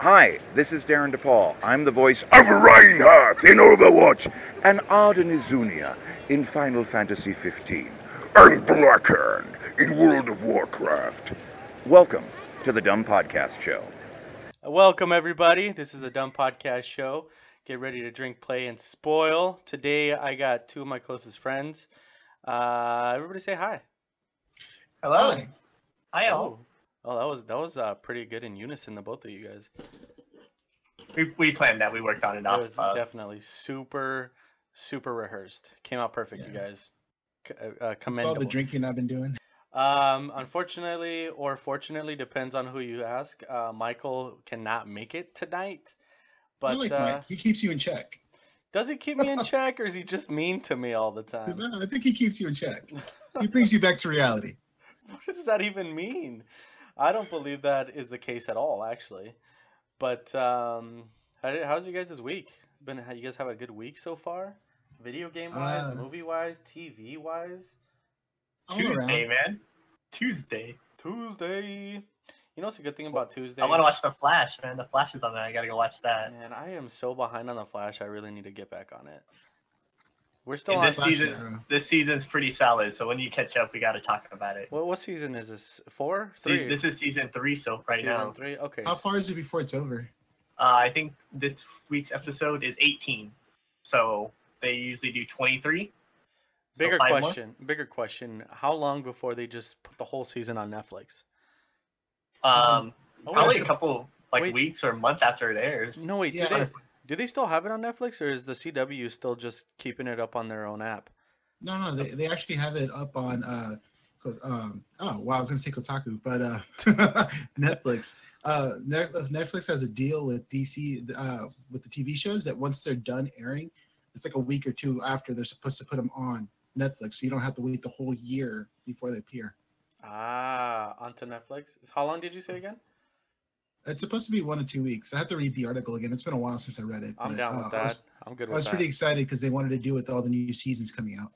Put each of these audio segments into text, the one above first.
Hi, this is Darin De Paul. I'm the voice of Reinhardt in Overwatch and Ardyn Izunia in Final Fantasy XV and Blackhand in World of Warcraft. Welcome to the Dumb Podcast Show. Welcome, everybody. This is the Dumb Podcast Show. Get ready to drink, play, and spoil. Today, I got two of my closest friends. Uh, everybody say hi. Hello. Hi. Hi, all. Oh, oh, that was that was uh, pretty good in unison, the both of you guys. We, we planned that. We worked on it It was Uh, definitely super, super rehearsed. Came out perfect, you guys. C- uh, uh, That's all the drinking I've been doing. Um, unfortunately, or fortunately, depends on who you ask. Uh, Michael cannot make it tonight. I like uh, Mike. He keeps you in check. does he keep me in check, or is he just mean to me all the time? No, I think he keeps you in check. He brings you back to reality. What does that even mean? I don't believe that is the case at all, actually. But um, how how's you guys' week? Been you guys have a good week so far? Video game wise, Uh, movie wise, TV wise. Tuesday, man. Tuesday. Tuesday. You know what's a good thing about Tuesday? I want to watch The Flash, man. The Flash is on there. I gotta go watch that. Man, I am so behind on the Flash. I really need to get back on it. We're still And on. this season, Arrow. this season's pretty solid. So when you catch up, we gotta talk about it. What what season is this? Four, Se- three. This is season three, so right season now, three. Okay. How far is it before it's over? uh, I think this week's episode is 18. So they usually do 23. So Bigger more? question. Bigger question. How long before they just put the whole season on Netflix? Um, Oh, probably a couple like wait. weeks or a month after it airs. No wait. Yeah. Do they do they still have it on Netflix, or is the CW still just keeping it up on their own app? No, no, they, they actually have it up on uh um oh wow, I was gonna say Kotaku, but uh Netflix. Uh Netflix has a deal with DC uh with the TV shows that once they're done airing, it's like a week or two after they're supposed to put them on Netflix, so you don't have to wait the whole year before they appear. Ah, onto Netflix. How long did you say again? It's supposed to be one to two weeks. I have to read the article again. It's been a while since I read it. I'm but, down uh, with I was, that. I'm good I was that. pretty excited because they wanted to do it with all the new seasons coming out.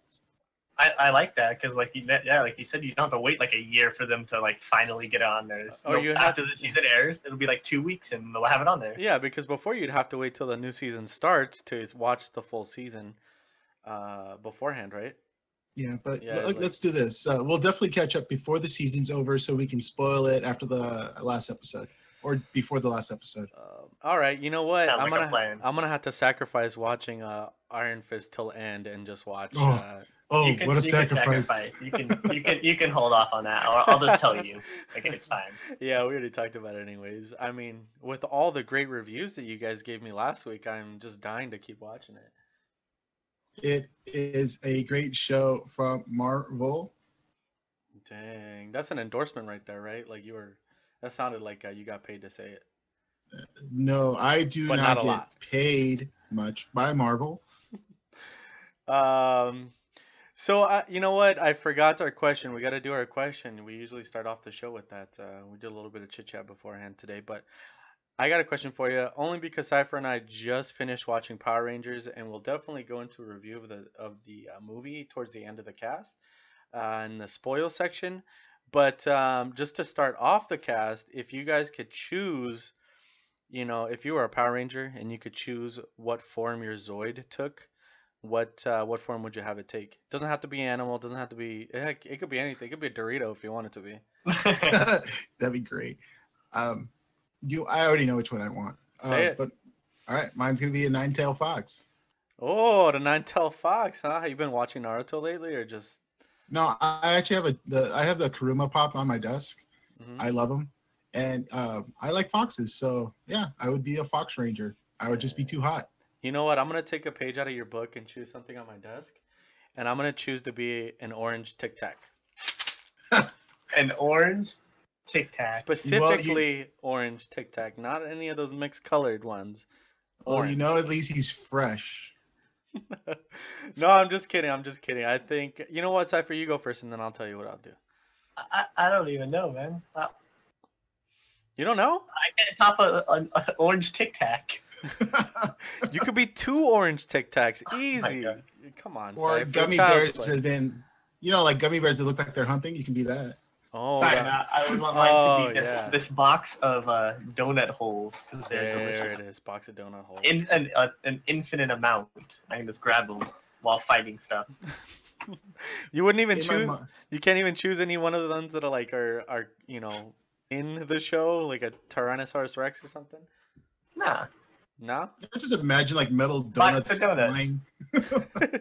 I, I like that because like you, yeah, like you said, you don't have to wait like a year for them to like finally get it on there. It's Oh, no- you have- after the season airs, it'll be like two weeks and they'll have it on there. Yeah, because before you'd have to wait till the new season starts to watch the full season uh, beforehand, right? Yeah, but Yeah, let, like- us do this. Uh, we'll definitely catch up before the season's over, so we can spoil it after the last episode or before the last episode. Um, all right, you know what? Sounds I'm like gonna plan. I'm gonna have to sacrifice watching uh, Iron Fist till end and just watch. Oh. Uh, Oh, can- what a you can sacrifice! sacrifice. You can you can you can hold off on that, or I'll just tell you. Like it's fine. yeah, we already talked about it anyways. I mean, with all the great reviews that you guys gave me last week, I'm just dying to keep watching it. It is a great show from Marvel. Dang, that's an endorsement right there, right? Like you were. That sounded like uh, you got paid to say it. No, I do But not, not get lot. paid much by Marvel. Um, so uh, you know what? I forgot our question. We got to do our question. We usually start off the show with that. Uh, we did a little bit of chit chat beforehand today, but I got a question for you. Only because Cypher and I just finished watching Power Rangers, and we'll definitely go into a review of the of the uh, movie towards the end of the cast, uh, in the spoil section. But um, just to start off the cast, if you guys could choose, you know, if you were a Power Ranger and you could choose what form your Zord took, what uh, what form would you have it take? Doesn't have to be animal. Doesn't have to be. Heck, it could be anything. It could be a Dorito if you want it to be. That'd be great. Um, you, I already know which one I want. Say uh, it. But all right, mine's gonna be a nine-tailed fox. Oh, the nine-tailed fox, huh? Have you been watching Naruto lately, or just? No, I I actually have a the I have the Kurama pop on my desk. Mhm. I love them, and uh, I like foxes. So yeah, I would be a fox ranger. I would just be too hot. You know what? I'm gonna take a page out of your book and choose something on my desk, and I'm gonna choose to be an orange Tic Tac. An orange Tic Tac. Specifically orange Tic Tac, not any of those mixed colored ones. Well, you know, at least he's fresh. no, I'm just kidding. I'm just kidding. I think you know what, Cypher, you go first, and then I'll tell you what I'll do. I, I don't even know, man. I, You don't know? I can't top a, an uh, uh, orange Tic Tac. You could be two orange Tic Tacs, oh easy. God. Come on, or Cypher. gummy bears play. have been, you know, like gummy bears that look like they're humping. You can be that. Oh, Sorry, that- no, I would want mine to Oh, be this, yeah. this box of uh, donut holes because they're there delicious. it is. Box of donut holes. In an, uh, an infinite amount. I can just grab them while fighting stuff. you wouldn't even In choose. You can't even choose any one of the ones that are like are are you know in the show, like a Tyrannosaurus Rex or something. Nah. No, I just imagine like metal Box donuts. of donuts. flying.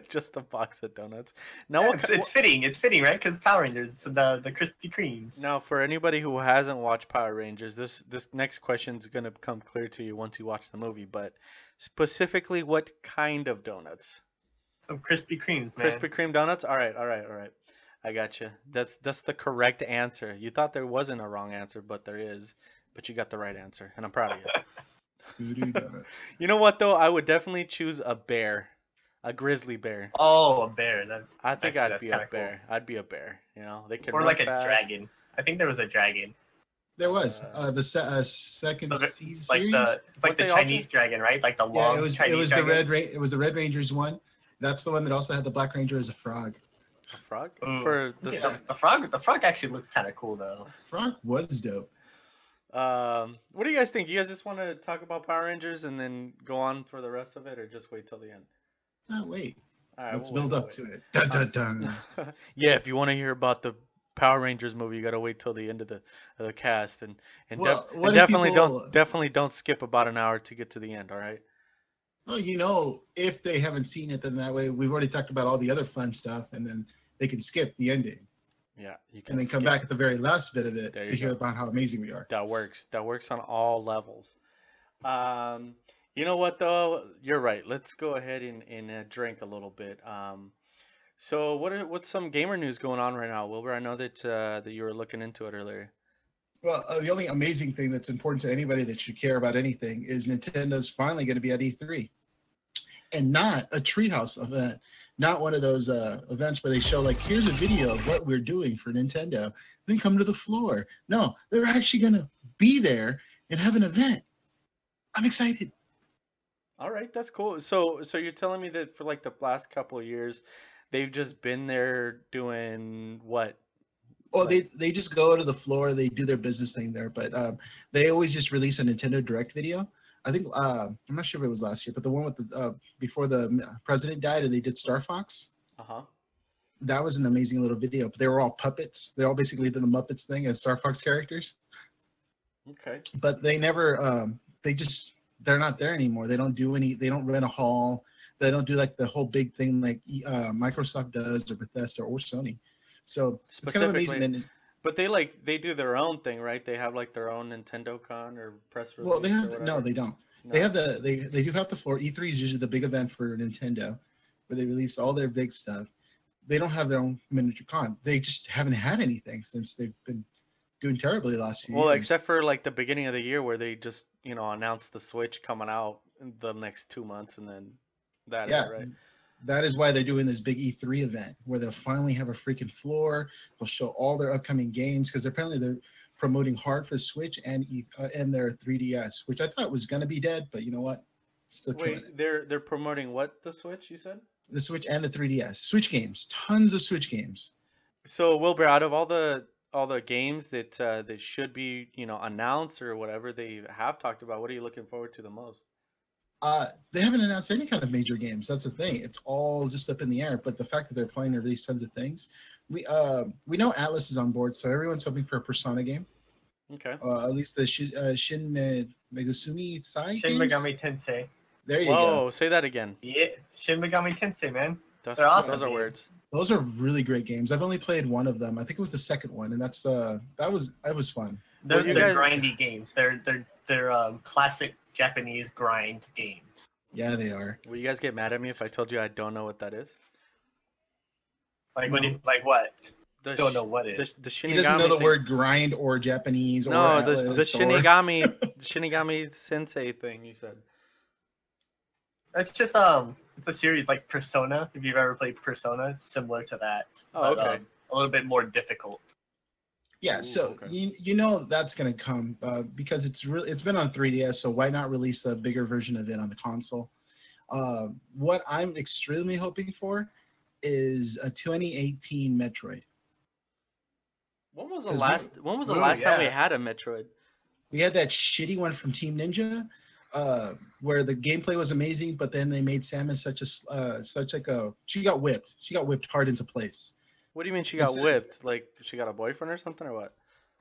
just a box of donuts. No, Yeah, what, it's, it's fitting. It's fitting, right? Because Power Rangers, the the Krispy Kremes. Now, for anybody who hasn't watched Power Rangers, this this next question is gonna become clear to you once you watch the movie. But specifically, what kind of donuts? Some Krispy Kremes, man. Krispy Kreme donuts. All right, all right, all right. I got you. That's that's the correct answer. You thought there wasn't a wrong answer, but there is. But you got the right answer, and I'm proud of you. Voodoo donuts. you know what though? I would definitely choose a bear, a grizzly bear. Oh, a bear. That, I think Actually, I'd be a kinda cool. bear. I'd be a bear. You know, they can or run like a dragon. I think there was a dragon. There was Uh, uh, the se- uh, second the- season Like series. the it's What like the they all Chinese dragon, right? Like the long yeah, it was Chinese it was dragon. the red Ra- it was the Red Rangers one. That's the one that also had the Black Ranger as a frog. A frog Ooh. for the Yeah, the, the frog. The frog actually looks kind of cool though. Frog was dope. Um, what do you guys think? You guys just want to talk about Power Rangers and then go on for the rest of it, or just wait till the end? Oh wait, All right, let's we'll build wait, up we'll to it. Dun dun dun. wait. yeah, if you want to hear about the Power Rangers movie, you gotta wait till the end of the of the cast, and and, def- Well, and definitely people- don't definitely don't skip about an hour to get to the end. All right. Well, you know, if they haven't seen it, then that way we've already talked about all the other fun stuff, and then they can skip the ending Yeah, you can and then come back at the very last bit of it to you hear go. about how amazing we are. That works. That works on all levels. Um, you know what though? You're right. Let's go ahead and, and uh, drink a little bit. Um, so what are what's some gamer news going on right now, Wilbur? I know that uh, that you were looking into it earlier. Well, uh, the only amazing thing that's important to anybody that should care about anything is Nintendo's finally going to be at E3, and not a treehouse event, not one of those uh, events where they show like, here's a video of what we're doing for Nintendo, then come to the floor. No, they're actually going to be there and have an event. I'm excited. All right, that's cool. So so you're telling me that for like the last couple of years, they've just been there doing what? Well, they they just go to the floor, they do their business thing there, but um, they always just release a Nintendo Direct video. I think uh, I'm not sure if it was last year, but the one with the uh, before the president died and they did Star Fox. Uh huh. That was an amazing little video. But they were all puppets. They all basically did the Muppets thing as Star Fox characters, Okay. but they never. Um, they just they're not there anymore. They don't do any. They don't rent a hall. They don't do like the whole big thing like uh, Microsoft does or Bethesda or Sony. So it's kind of amazing. That, But they like they do their own thing, right? They have like their own Nintendo Con or press release. well, they have no, they don't. No. They have the they they do have the floor. E3 is usually the big event for Nintendo, where they release all their big stuff. They don't have their own miniature con. They just haven't had anything since they've been doing terribly the last few Well, years. except for like the beginning of the year where they just you know announced the Switch coming out in the next two months, and then that yeah, right. That is why they're doing this big E3 event where they'll finally have a freaking floor. They'll show all their upcoming games because apparently they're promoting hard for Switch and E- uh, and their 3DS, which I thought was gonna be dead, but you know what? Still. Wait, they're they're promoting what the Switch? You said. The Switch and the 3DS. Switch games, tons of Switch games. So Wilbur, out of all the all the games that uh, that should be you know announced or whatever they have talked about, what are you looking forward to the most? Uh, they haven't announced any kind of major games. That's the thing. It's all just up in the air. But the fact that they're planning to release tons of things, we uh, we know Atlus is on board, so everyone's hoping for a Persona game. Okay. Uh, at least the Shi uh, Shin Megasumi Sai Shin games. Megami Tensei. There you go. Whoa, say that again. Yeah, Shin Megami Tensei, man. That's, They're awesome those are words. Those are really great games. I've only played one of them. I think it was the second one, and that's uh that was that was fun. They're, they're guys- grindy games. They're they're they're um, classic Japanese grind games. Yeah, they are. Will you guys get mad at me if I told you I don't know what that is? Like what? No. do- Like what? The Don't sh- know what it The, the Shinigami He doesn't know the thing- word grind or Japanese or No, the the Atlus or- Shinigami Shinigami Sensei thing you said. It's just um, it's a series like Persona. If you've ever played Persona, similar to that. Oh, but, okay. um, a little bit more difficult. Yeah, Ooh, so okay. you, you know that's going to come uh, because it's really it's been on 3DS. So why not release a bigger version of it on the console? Uh, what I'm extremely hoping for is a 2018 Metroid. When was the 'Cause we- last? When was the last time we had a Metroid? We had that shitty one from Team Ninja, uh, where the gameplay was amazing, but then they made Samus such a uh, such like a she got whipped. She got whipped hard into place. What do you mean she got Instead- whipped? Like she got a boyfriend or something or what?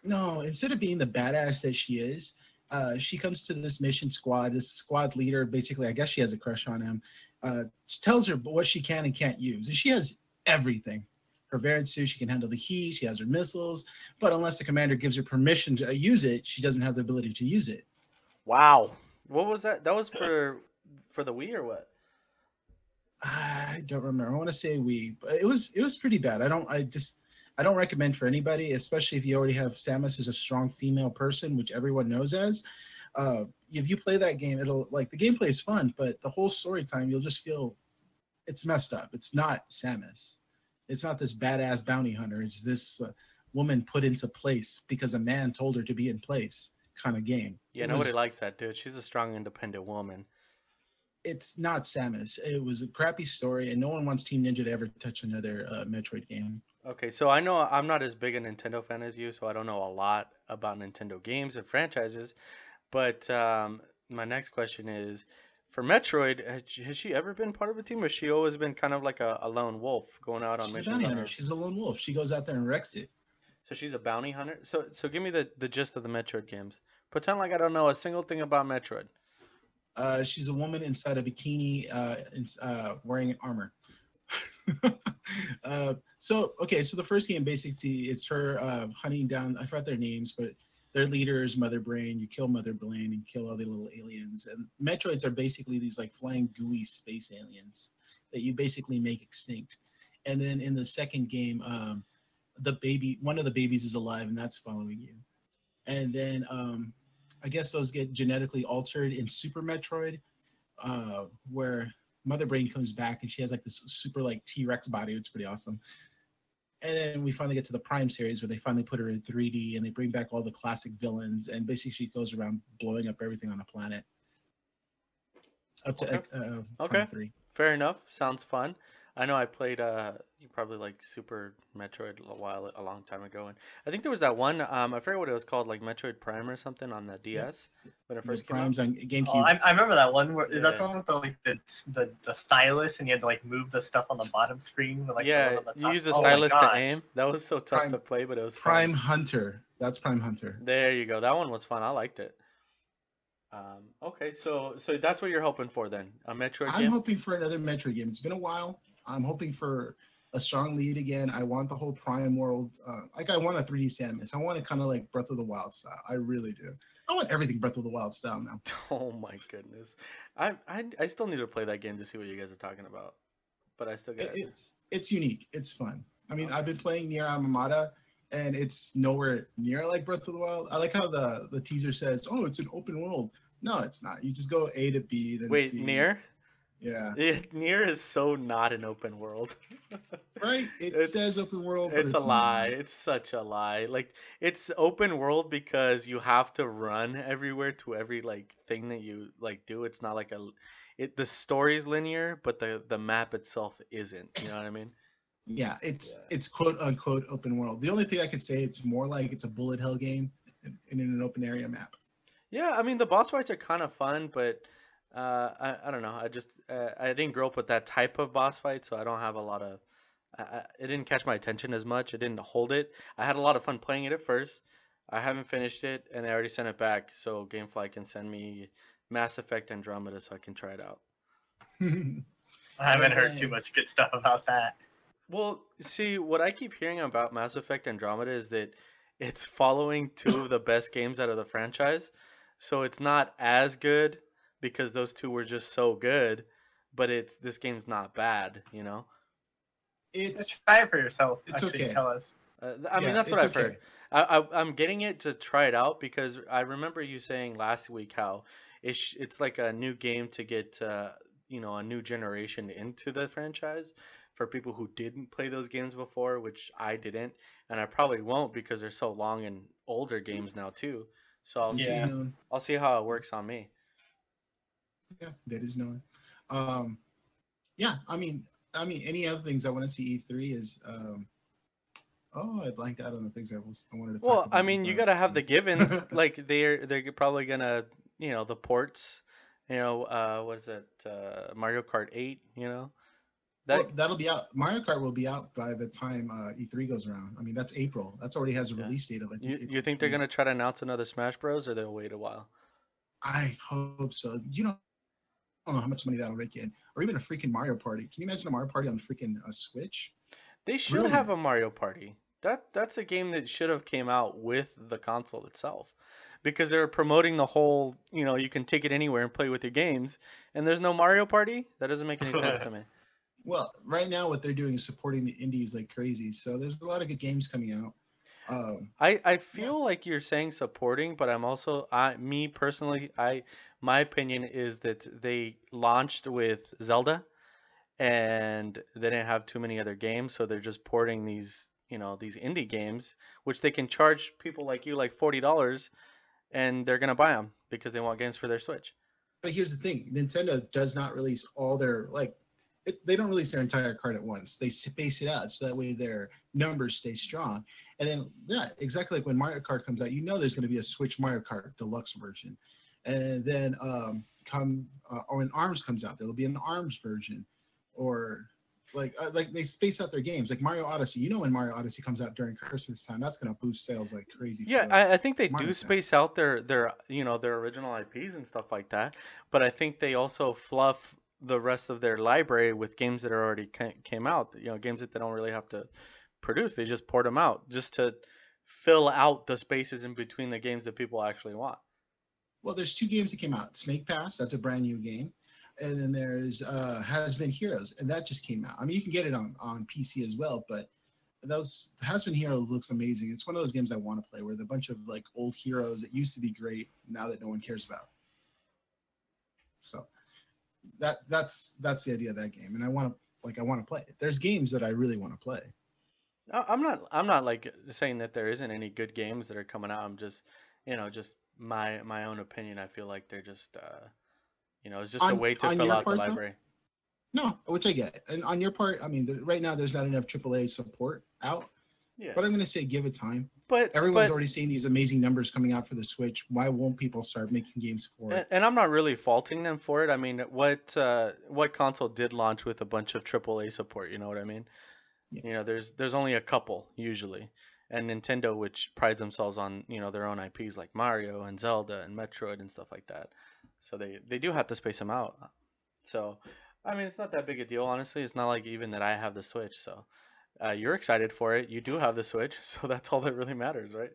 No, instead of being the badass that she is, uh, she comes to this mission squad. This squad leader, basically, I guess she has a crush on him. Uh, tells her what she can and can't use, and she has everything. Her Varia suit, she can handle the heat. She has her missiles, but unless the commander gives her permission to uh, use it, she doesn't have the ability to use it. Wow. What was that? That was for for the Wii or what? I don't remember. I want to say Wii, but it was it was pretty bad. I don't. I just I don't recommend for anybody, especially if you already have Samus as a strong female person, which everyone knows as. Uh, if you play that game, it'll like the gameplay is fun, but the whole story time you'll just feel it's messed up. It's not Samus. It's not this badass bounty hunter. It's this uh, woman put into place because a man told her to be in place kind of game. Yeah, It nobody was- likes that dude. She's a strong, independent woman. It's not Samus. It was a crappy story, and no one wants Team Ninja to ever touch another uh, Metroid game. Okay, so I know I'm not as big a Nintendo fan as you, so I don't know a lot about Nintendo games and franchises. But um, my next question is, for Metroid, has she, has she ever been part of a team, or has she always been kind of like a, a lone wolf going out on She's a missions? bounty on hunter. She's a lone wolf. She goes out there and wrecks it. So she's a bounty hunter. So so give me the, the gist of the Metroid games. Pretend like I don't know a single thing about Metroid. Uh, she's a woman inside a bikini, uh, in, uh, wearing armor. uh, so okay, so the first game basically it's her uh, hunting down. I forgot their names, but their leader is Mother Brain. You kill Mother Brain and kill all the little aliens. And Metroids are basically these like flying gooey space aliens that you basically make extinct. And then in the second game, um, the baby, one of the babies is alive, and that's following you. And then um, I guess those get genetically altered in Super Metroid, uh, where Mother Brain comes back and she has like this super like T Rex body. It's pretty awesome. And then we finally get to the Prime series where they finally put her in 3D and they bring back all the classic villains and basically she goes around blowing up everything on the planet. Up to Okay. uh, Prime Okay. three. Fair enough. Sounds fun. I know I played uh you probably like Super Metroid a while a long time ago, and I think there was that one um I forget what it was called like Metroid Prime or something on the DS when it The first came out. Primes on GameCube. Oh, I, I remember that one. Where, Is that the one with the like the, the the stylus and you had to like move the stuff on the bottom screen? Like yeah, the you use the Oh stylus to aim. That was so tough Prime- to play, but it was fun. Prime Hunter. That's Prime Hunter. There you go. That one was fun. I liked it. Um, okay, so so that's what you're hoping for then, a Metroid I'm game. hoping for another Metroid game. It's been a while. I'm hoping for a strong lead again. I want the whole Prime world. Uh, like I want a 3D Samus. I want it kind of like Breath of the Wild style. I really do. I want everything Breath of the Wild style now. Oh my goodness, I, I I still need to play that game to see what you guys are talking about, but I still get It, it's it's unique. It's fun. I mean, I've been playing Nier Automata, and it's nowhere Nier like Breath of the Wild. I like how the the teaser says, "Oh, it's an open world." No, it's not. You just go A to B, then Wait, C. near? Yeah. It, Nier is so not an open world. Right. It It's- says open world, but it's, it's, a lie. not. It's such a lie. Like it's open world because you have to run everywhere to every like thing that you like do. It's not like a it the story's linear, but the the map itself isn't. You know what I mean? Yeah, it's Yeah. it's quote unquote open world. The only thing I could say it's more like it's a bullet hell game in, in an open area map. Yeah, I mean the boss fights are kind of fun, but uh, I I don't know. I just uh, I didn't grow up with that type of boss fight, so I don't have a lot of. I, I, it didn't catch my attention as much. It didn't hold it. I had a lot of fun playing it at first. I haven't finished it, and I already sent it back, so GameFly can send me Mass Effect Andromeda so I can try it out. I haven't heard too much good stuff about that. Well, see, what I keep hearing about Mass Effect Andromeda is that it's following two of the best games out of the franchise. So it's not as good because those two were just so good, but it's this game's not bad, you know? it's Just try it for yourself. it's actually, okay. Tell us. Uh, th- I mean, that's what I've heard. okay. I, I, I'm getting it to try it out because I remember you saying last week how it's, it's like a new game to get, uh, you know, a new generation into the franchise for people who didn't play those games before, which I didn't, and I probably won't because they're so long and older games now too. So I'll This see, is Yeah. known. I'll see how it works on me. Yeah, that is known. Um, yeah, I mean, I mean, any other things I want to see E3 is um, Oh, I blanked out on the things I was I wanted to talk Well. I mean, you gotta have the givens. like they're they're probably gonna, you know, the ports. You know, uh, what is it? Uh, Mario Kart 8. You know, that Well, that'll be out. Mario Kart will be out by the time uh, E3 goes around. I mean, that's April. That's already has a Yeah. release date of. Think, you April you think they're gonna try to announce another Smash Bros. or they'll wait a while? I hope so. You know, I don't know how much money that'll rake in, or even a freaking Mario Party. Can you imagine a Mario Party on the freaking uh, Switch? They should Brilliant. have a Mario Party. That that's a game that should have came out with the console itself. Because they're promoting the whole, you know, you can take it anywhere and play with your games, and there's no Mario Party. That doesn't make any sense to me. Well, right now what they're doing is supporting the indies like crazy. So there's a lot of good games coming out. Um, I, I feel like you're saying supporting, but I'm also I me personally I my opinion is that they launched with Zelda and they didn't have too many other games, so they're just porting these you know these indie games, which they can charge people like you like forty dollars, and they're gonna buy them because they want games for their Switch. but here's the thing: Nintendo does not release all their like. It, they don't release their entire card at once. They space it out so that way their numbers stay strong. And then, yeah, exactly like when Mario Kart comes out, you know there's going to be a Switch Mario Kart deluxe version. And then um, come uh, or when Arms comes out, there will be an Arms version, or like uh, like they space out their games. Like Mario Odyssey, you know when Mario Odyssey comes out during Christmas time, that's going to boost sales like crazy. Yeah, I, I think they Mario do space out their their you know their original IPs and stuff like that, but I think they also fluff the rest of their library with games that are already ca- came out. You know, games that they don't really have to produce. They just port them out just to fill out the spaces in between the games that people actually want. Well, there's two games that came out. Snake Pass, that's a brand new game. And then there's uh, Has Been Heroes, and that just came out. I mean, you can get it on, on PC as well, but those Has Been Heroes looks amazing. It's one of those games I want to play where there are a bunch of like old heroes that used to be great now that no one cares about. So that that's that's the idea of that game, and I want to like I want to play it. There's games that I really want to play. I'm not I'm not like saying that there isn't any good games that are coming out. I'm just you know just my my own opinion. I feel like they're just uh, you know it's just a way to fill out the part, though? library. No, which I get. And on your part, I mean, the, right now there's not enough AAA support out, Yeah, but I'm going to say give it time. but Everyone's but, already seeing these amazing numbers coming out for the Switch. Why won't people start making games for it? and I'm not really faulting them for it. I mean, what uh, what console did launch with a bunch of AAA support? You know what I mean? Yeah. You know, there's there's only a couple usually, and Nintendo, which prides themselves on you know their own IPs like Mario and Zelda and Metroid and stuff like that, so they they do have to space them out. So, I mean, it's not that big a deal, honestly. It's not like even that I have the Switch, so. Uh, you're excited for it. You do have the Switch, so that's all that really matters, right?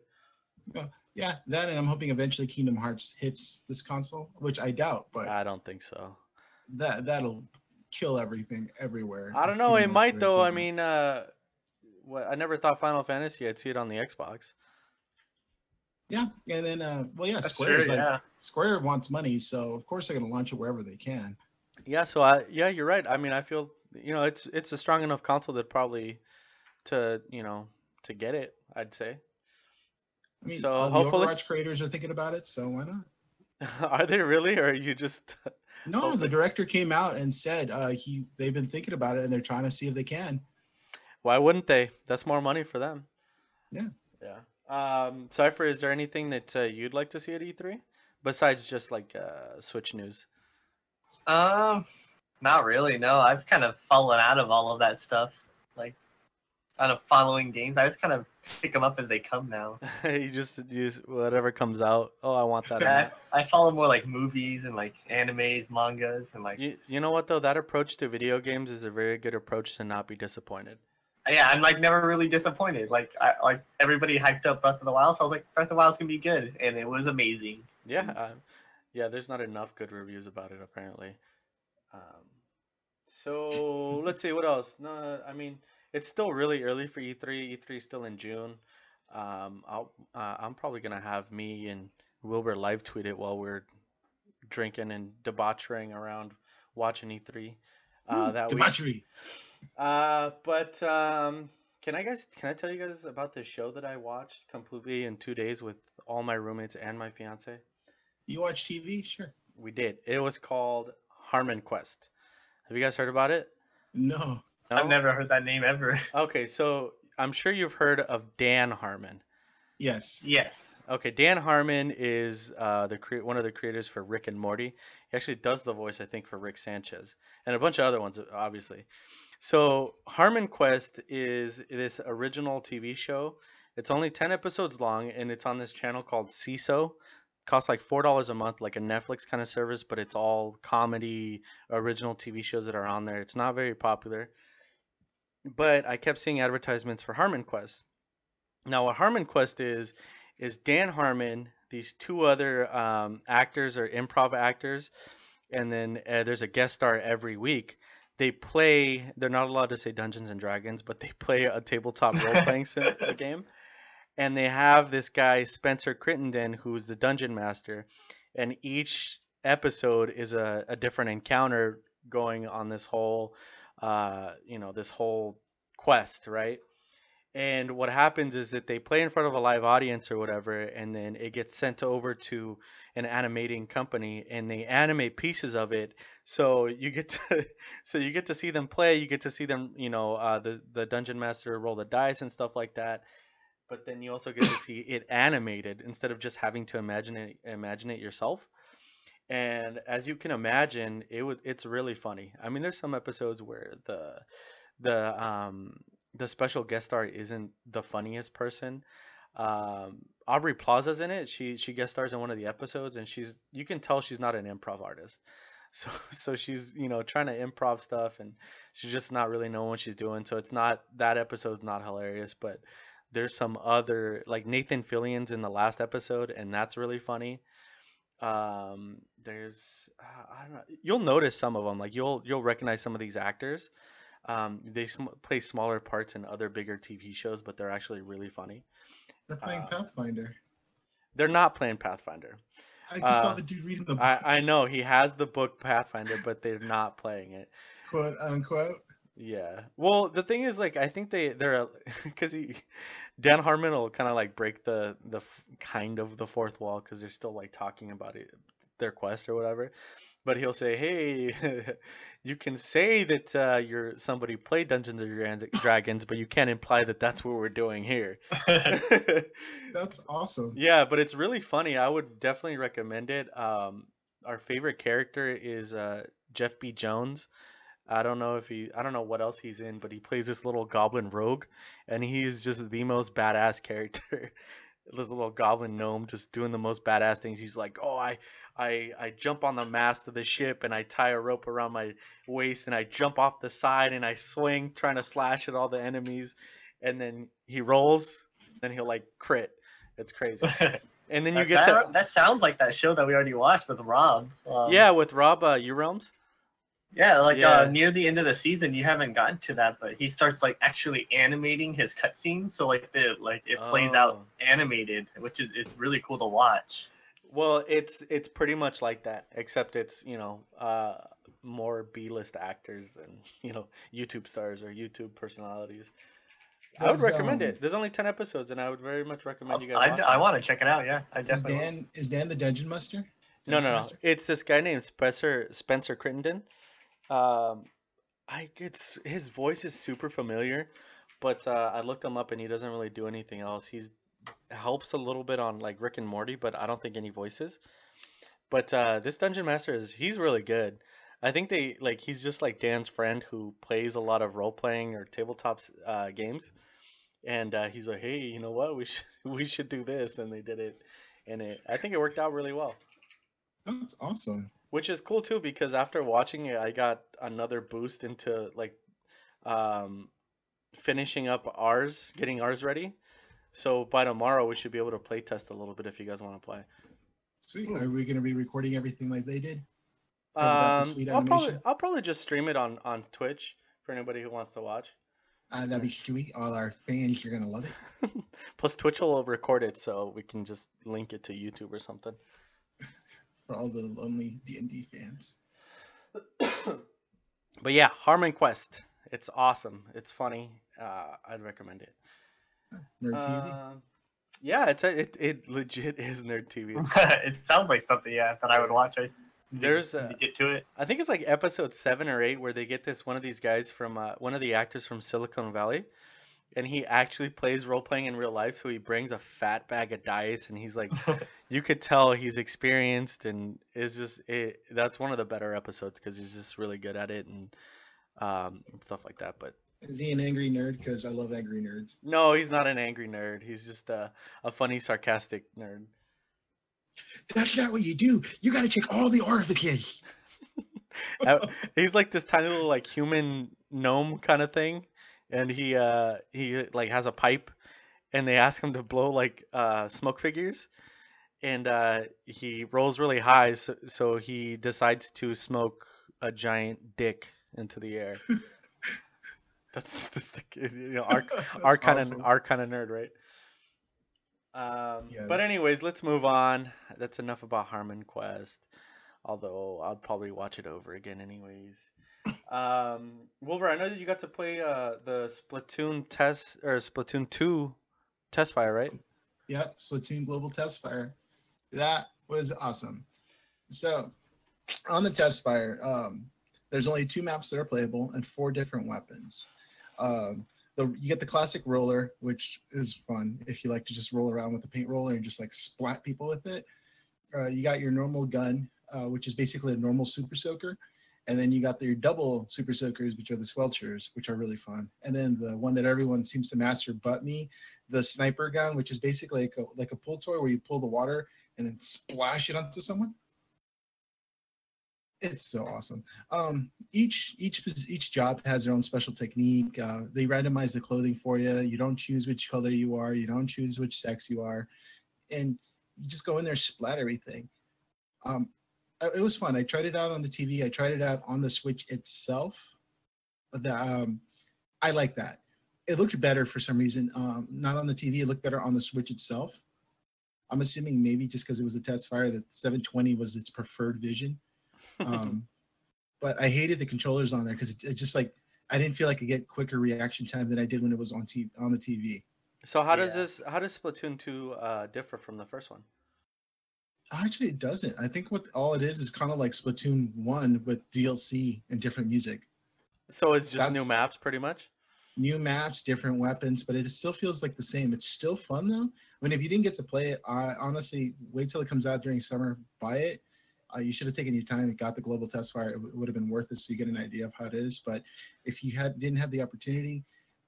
Yeah, that and I'm hoping eventually Kingdom Hearts hits this console, which I doubt, but I don't think so. that that'll kill everything everywhere. I don't know. It Kingdom Hearts might though. I mean, uh, what I never thought Final Fantasy. I'd see it on the Xbox. Yeah, and then uh, well, yeah, That's Square's true, like yeah. Square wants money, so of course they're gonna launch it wherever they can. Yeah. So I, yeah, you're right. I mean, I feel you know it's it's a strong enough console that probably to you know to get it. I'd say. I mean, So, all hopefully- the Overwatch creators are thinking about it, so why not? Are they really, or are you just? No, Hopefully. the director came out and said uh, he they've been thinking about it and they're trying to see if they can. Why wouldn't they? That's more money for them. Yeah. Yeah. Um, Cypher, is there anything that uh, you'd like to see at E3 besides just like uh, Switch news? Um, not really. No, I've kind of fallen out of all of that stuff. Like, out of following games, I just kind of pick them up as they come now. you just use whatever comes out. Oh, I want that. Yeah. I, I follow more like movies and like animes, mangas, and like You, you know what though? That approach to video games is a very good approach to not be disappointed. Yeah, I'm like never really disappointed. Like, I like everybody hyped up Breath of the Wild, so I was like, Breath of the Wild's gonna be good, and it was amazing. Yeah, um, yeah. There's not enough good reviews about it apparently. Um, so let's see what else. No, I mean it's still really early for E3. E3 is still in June. Um, I'll, uh, I'm probably gonna have me and Wilbur live tweet it while we're drinking and debauchering around watching E3 uh, that week. Debauchery. Uh, but um, can I guys can I tell you guys about the show that I watched completely in two days with all my roommates and my fiance? You watch TV? Sure. We did. It was called Harmon Quest. Have you guys heard about it? No. No? I've never heard that name ever. Okay, so I'm sure you've heard of Dan Harmon. Yes. Yes. Okay, Dan Harmon is uh, the crea- one of the creators for Rick and Morty. He actually does the voice, I think, for Rick Sanchez and a bunch of other ones, obviously. So Harmon Quest is this original TV show. It's only ten episodes long, and it's on this channel called Seeso. Costs like four dollars a month, like a Netflix kind of service, but it's all comedy, original TV shows that are on there. It's not very popular, but I kept seeing advertisements for Harmon Quest. Now, what Harmon Quest is is Dan Harmon, these two other um, actors or improv actors, and then uh, there's a guest star every week. They play. They're not allowed to say Dungeons and Dragons, but they play a tabletop role playing sim- game. And they have this guy Spencer Crittenden, who's the dungeon master, and each episode is a, a different encounter going on this whole, uh, you know, this whole quest, right? And what happens is that they play in front of a live audience or whatever, and then it gets sent over to an animating company, and they animate pieces of it. So you get to, so you get to see them play. You get to see them, you know, uh, the the dungeon master roll the dice and stuff like that. But then you also get to see it animated instead of just having to imagine it, imagine it yourself. And as you can imagine, it was it's really funny. I mean, there's some episodes where the the um the special guest star isn't the funniest person. Um, Aubrey Plaza's in it. She she guest stars in one of the episodes, and she's you can tell she's not an improv artist. So so she's you know trying to improv stuff, and she's just not really knowing what she's doing. So it's not that episode's not hilarious, but there's some other like Nathan Fillion's in the last episode, and that's really funny. Um, there's uh, I don't know. You'll notice some of them. Like you'll you'll recognize some of these actors. Um, they sm- play smaller parts in other bigger TV shows, but they're actually really funny. They're playing Uh, Pathfinder. They're not playing Pathfinder. I just saw uh, the dude reading the book, I, I know he has the book Pathfinder, but they're not playing it. quote unquote. Yeah. Well, the thing is, like, I think they they're because he Dan Harmon will kind of like break the the kind of the fourth wall because they're still like talking about it their quest or whatever. But he'll say, "Hey, you can say that uh, you're somebody played Dungeons and Dragons, but you can't imply that that's what we're doing here." That's awesome. Yeah, but it's really funny. I would definitely recommend it. Um, our favorite character is uh, Jeff B. Jones. I don't know if he, I don't know what else he's in, but he plays this little goblin rogue, and he's just the most badass character. This little goblin gnome just doing the most badass things. He's like, oh, I, I, I jump on the mast of the ship and I tie a rope around my waist and I jump off the side and I swing trying to slash at all the enemies, and then he rolls, then he'll like crit. It's crazy. And then you that, get to that, that sounds like that show that we already watched with Rob. Um, yeah with Rob uh, Realms. Yeah, like Yeah. Uh, near the end of the season, you haven't gotten to that, but he starts like actually animating his cutscene, so like the like it plays Oh. out animated, which is it's really cool to watch. Well, it's it's pretty much like that, except it's you know uh, more B-list actors than you know YouTube stars or YouTube personalities. I would recommend um, it. There's only ten episodes, and I would very much recommend you guys. I, watch I it. want to check it out. Yeah, I Is definitely. will. Dan is Dan the dungeon master? No, no, no. master? It's this guy named Spencer Spencer Crittenden. Um, I it's his voice is super familiar, but uh, I looked him up and he doesn't really do anything else. He's helps a little bit on like Rick and Morty, but I don't think any voices. But uh, this dungeon master is he's really good. I think they like he's just like Dan's friend who plays a lot of role playing or tabletop uh, games, and uh, he's like, hey, you know what? We should we should do this, and they did it, and it I think it worked out really well. That's awesome. Which is cool too because after watching it, I got another boost into like um, finishing up ours, getting ours ready. So by tomorrow, we should be able to play test a little bit if you guys want to play. Sweet. Are we going to be recording everything like they did? Um, sweet I'll probably animation? I'll probably just stream it on on Twitch for anybody who wants to watch. Uh, that'd be sweet. All our fans, you're gonna love it. Plus, Twitch will record it, so we can just link it to YouTube or something. For all the lonely D and D fans. but yeah, Harmon Quest. It's awesome. It's funny. Uh, I'd recommend it. Nerd TV. Uh, yeah, it's a, it it legit is nerd TV. it sounds like something, yeah, that I would watch. I s- need to- There's a- get to it. I think it's like episode seven or eight where they get this one of these guys from uh, one of the actors from Silicon Valley, and he actually plays role playing in real life. So he brings a fat bag of dice, and he's like, you could tell he's experienced, and it's just it. That's one of the better episodes because he's just really good at it and um and stuff like that. But Is he an angry nerd? Because I love angry nerds. no, he's not an angry nerd. He's just a a funny, sarcastic nerd. That's not what you do. You got to check all the orifices. He's like this tiny little like human gnome kind of thing and he uh he like has a pipe and they ask him to blow like uh smoke figures and uh he rolls really high so, so he decides to smoke a giant dick into the air. That's, that's the you know our our kind of our kind of nerd right? Um but anyways let's move on. That's enough about harmon quest although i'll probably watch it over again anyways um wilbur i know that you got to play uh the splatoon test or splatoon 2 test fire right Yep, Splatoon Global Test Fire. That was awesome. So, on the test fire, um, there's only two maps that are playable and four different weapons. Um, the, you get the classic roller, which is fun if you like to just roll around with a paint roller and just like splat people with it. Uh, you got your normal gun, uh, which is basically a normal super soaker. And then you got your double super soakers, which are the squelchers, which are really fun. And then the one that everyone seems to master but me, the sniper gun, which is basically like a, like a pull toy where you pull the water and then splash it onto someone. It's so awesome. Um, each each each job has their own special technique. Uh, they randomize the clothing for you. You don't choose which color you are. You don't choose which sex you are, and you just go in there, splat everything. Um, it was fun. I tried it out on the TV. I tried it out on the Switch itself. The um, I like that it looked better for some reason. Um, not on the TV, it looked better on the Switch itself. I'm assuming maybe just because it was a test fire that 720 was its preferred vision. Um, but I hated the controllers on there because it, it just like I didn't feel like I get quicker reaction time than I did when it was on TV on the TV. so how does this how does splatoon 2 uh differ from the first one Actually, it doesn't. I think what all it is is kind of like Splatoon one with DLC and different music. so it's just new maps pretty much new maps, different weapons, but it still feels like the same. It's still fun though. I mean, if you didn't get to play it, I honestly wait till it comes out during summer, buy it. Uh, you should have taken your time and got the global test fire. It, w- would have been worth it so you get an idea of how it is. But if you had didn't have the opportunity,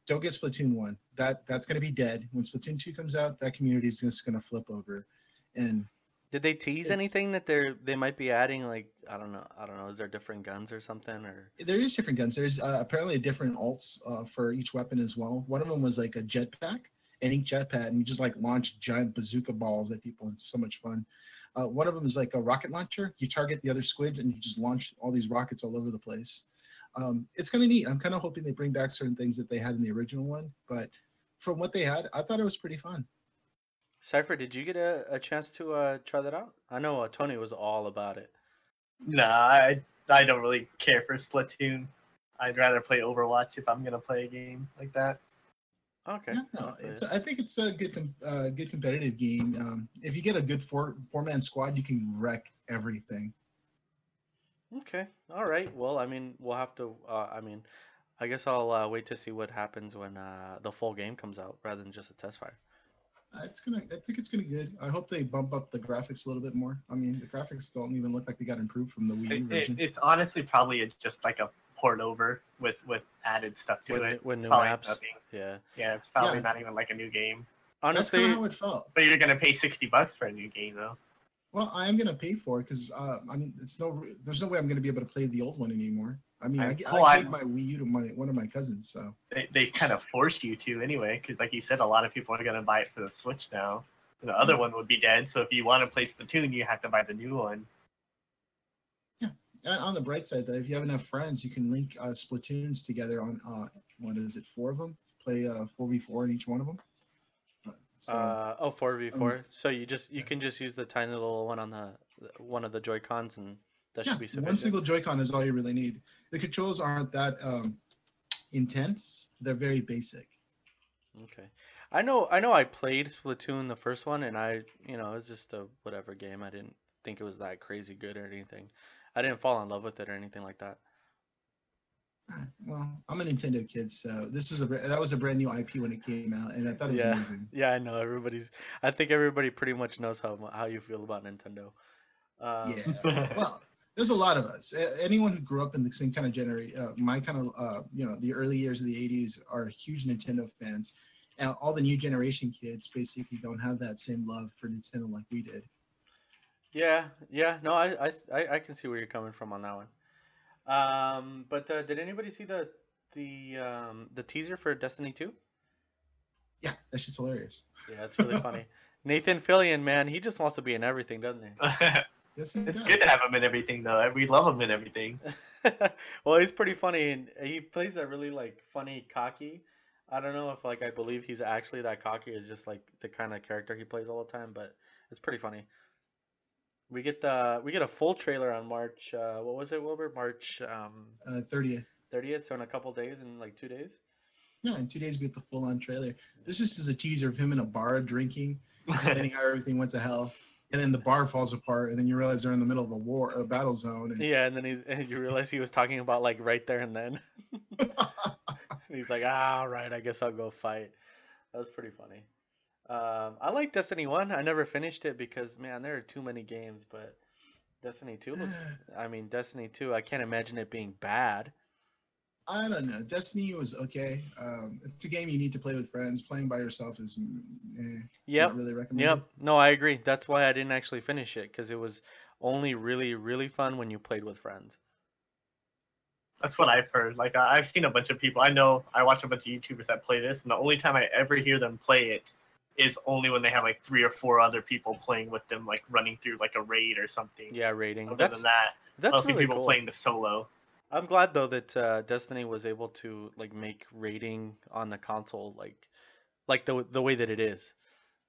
don't get Splatoon one. That that's going to be dead when Splatoon two comes out. That community is just going to flip over, and did they tease It's- anything that they're they might be adding like i don't know i don't know is there different guns or something or there is different guns. There's uh, apparently different alts uh, for each weapon as well. One of them was like a jetpack, and each jetpack, and you just like launch giant bazooka balls at people. It's so much fun. Uh, one of them is like a rocket launcher. You target the other squids, and you just launch all these rockets all over the place. Um, it's kind of neat. I'm kind of hoping they bring back certain things that they had in the original one, but from what they had, I thought it was pretty fun. Cypher did you get a, a chance to uh try that out i know uh, tony was all about it Nah, I I don't really care for Splatoon. I'd rather play Overwatch if I'm gonna play a game like that. okay Yeah, no, I'll it's. I think it's a good, com- uh, good competitive game. Um, if you get a good four four man squad, you can wreck everything. Okay. All right. Well, I mean, we'll have to. Uh, I mean, I guess I'll uh, wait to see what happens when uh, the full game comes out, rather than just a test fire. Uh, It's gonna. I think it's gonna be good. I hope they bump up the graphics a little bit more. I mean, the graphics don't even look like they got improved from the Wii U It, it, version. it's honestly probably a, just like a port over with with added stuff to With, it. with It's new probably maps. nothing. Yeah. Yeah, it's probably Yeah. not even like a new game. Honestly, kind of how it felt. But you're gonna pay sixty bucks for a new game though. Well, I am gonna pay for it because uh, I mean, it's no. There's no way I'm gonna be able to play the old one anymore. I mean, I, I- g- well, I I- gave my Wii U to my one of my cousins, so They, they kind of force you to anyway, because like you said, a lot of people are gonna buy it for the Switch now. The other one would be dead, so if you want to play Splatoon, you have to buy the new one. And on the bright side, though, if you have enough friends, you can link uh, Splatoons together on uh, what is it, four of them? Play uh, four v four in each one of them. Uh, So, uh, oh, 4v4. So you just you can just use the tiny little one on the one of the Joy Cons, and that yeah, should be sufficient. one single Joy-Con is all you really need. The controls aren't that um, intense; they're very basic. Okay. I know I know I played Splatoon the first one and I you know, it was just a whatever game. I didn't think it was that crazy good or anything. I didn't fall in love with it or anything like that. Well, I'm a Nintendo kid, so this was a that was a brand new IP when it came out, and I thought it was Yeah. amazing. Yeah, I know everybody's. I think everybody pretty much knows how how you feel about Nintendo. Um, Yeah. well, there's a lot of us. Anyone who grew up in the same kind of generation, uh, my kind of, uh, you know, the early years of the '80s are huge Nintendo fans, and all the new generation kids basically don't have that same love for Nintendo like we did. Yeah, yeah. No, I, I, I can see where you're coming from on that one. Um, but uh, did anybody see the the um, the teaser for Destiny 2? Yeah, that shit's hilarious. Yeah, it's really funny. Nathan Fillion, man, he just wants to be in everything, doesn't he? Yes, it it's does. good to have him in everything, though. We love him in everything. well, he's pretty funny, and he plays that really like funny, cocky. I don't know if like I believe he's actually that cocky. Is just like the kind of character he plays all the time, but it's pretty funny. We get the we get a full trailer on March. Uh, what was it, Wilbur? March um, Uh, 30th. 30th, so in a couple days, in like two days. Yeah, in two days we get the full-on trailer. This just is a teaser of him in a bar drinking, explaining how everything went to hell, and then the bar falls apart, and then you realize they're in the middle of a war, a battle zone. And, Yeah, and then he's and you realize he was talking about like right there and then. And he's like, ah, all right, I guess I'll go fight. That was pretty funny. Um, I like Destiny 1. I never finished it because, man, there are too many games, but Destiny 2 looks. I mean, Destiny 2, I can't imagine it being bad. I don't know. Destiny was okay. Um, it's a game you need to play with friends. Playing by yourself is eh, Yep. not really recommended. Yep. No, I agree. That's why I didn't actually finish it because it was only really, really fun when you played with friends. That's what I've heard. Like I- I've seen a bunch of people. I know I watch a bunch of YouTubers that play this, and the only time I ever hear them play it is only when they have like three or four other people playing with them, like running through like a raid or something. Yeah, raiding. Other That's than that, I that's don't see people cool. playing the solo. I'm glad though that uh, Destiny was able to like make raiding on the console like like the the way that it is.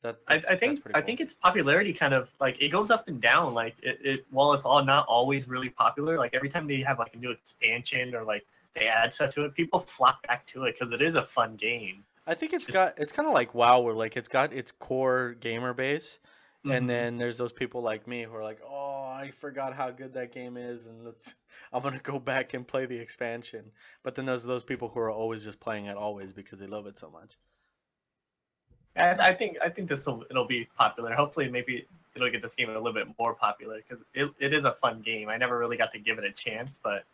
That I, I think pretty I think its popularity kind of like it goes up and down. Like it, it while it's all not always really popular, like every time they have like a new expansion or like they add stuff to it, people flock back to it because it is a fun game. I think it's just- got it's kind of like WoW where like it's got its core gamer base Mhm. and then there's those people like me who are like, "Oh, I forgot how good that game is and let's I'm going to go back and play the expansion." But then there's those people who are always just playing it always because they love it so much. And I think I think this will it'll be popular. Hopefully, maybe it'll get this game a little bit more popular because it, it is a fun game. I never really got to give it a chance, but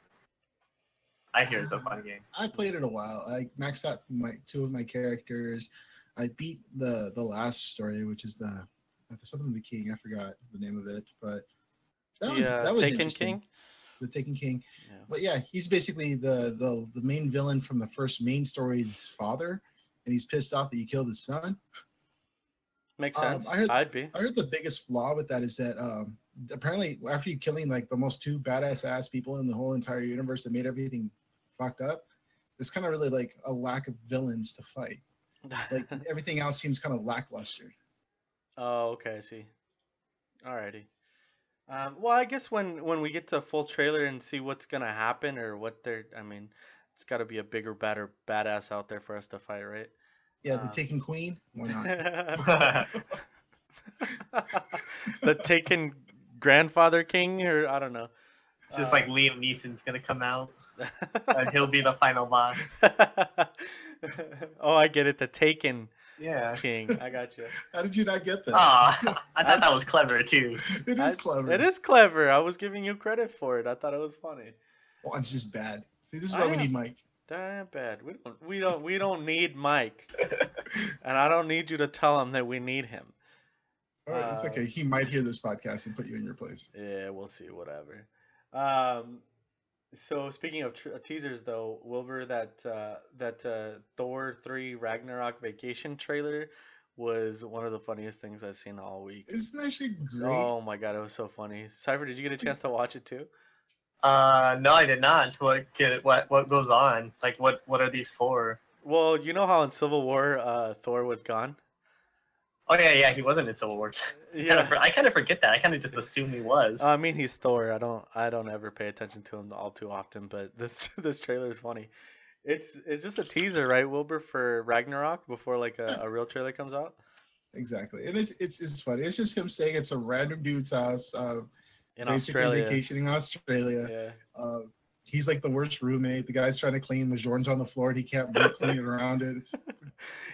I hear it's a fun game. I played it a while. I maxed out my two of my characters. I beat the the last story, which is the something of the king. I forgot the name of it, but that was the uh, that was Taken interesting. King? The Taken King. Yeah. But yeah, he's basically the the the main villain from the first main story's father, and he's pissed off that you killed his son. Makes Um, sense. I heard- I'd be. I heard the biggest flaw with that is that um, apparently after you killing like the most two badass ass people in the whole entire universe that made everything fucked up, there's kind of really like a lack of villains to fight. Like everything else seems kind of lackluster. Oh, okay, I see. Alrighty. Um, well, I guess when when we get to full trailer and see what's gonna happen or what they're, I mean, it's got to be a bigger, better badass out there for us to fight, right? Yeah, the Uh, Taken Queen. Why not? the Taken grandfather king, or I don't know. It's just Uh, like Liam Neeson's gonna come out and he'll be the final boss. oh, I get it. The Taken Yeah. king. I got you. How did you not get that? Ah, I thought that was clever too. It is I- clever. It is clever. I was giving you credit for it. I thought it was funny. Well, it's just bad. See, this is I why we am. need Mike. Damn bad. We don't. We don't. We don't need Mike, and I don't need you to tell him that we need him. All right, it's Uh, okay. He might hear this podcast and put you in your place. Yeah, we'll see. Whatever. Um. So speaking of tr- teasers, though, Wilbur, that uh, that uh, Thor three Ragnarok vacation trailer was one of the funniest things I've seen all week. Isn't that actually great? Oh my god, it was so funny. Cypher, did you get a chance to watch it too? Uh, no, I did not. What get what what goes on? Like what what are these for? Well, you know how in Civil War, uh, Thor was gone. Oh yeah, yeah, he wasn't in Civil War. Kinda I kind of forget that. I kind of just assume he was. I mean, he's Thor. I don't. I don't ever pay attention to him all too often. But this this trailer is funny. It's it's just a teaser, right, Wilbur, for Ragnarok before like a, a real trailer comes out Exactly, and it's it's it's funny. It's just him saying it's a random dude's house, uh, in basically Australia. vacationing in Australia. Yeah. Uh, he's like the worst roommate. The guy's trying to clean the Jordan's on the floor and he can't move, clean it around it. It's, it's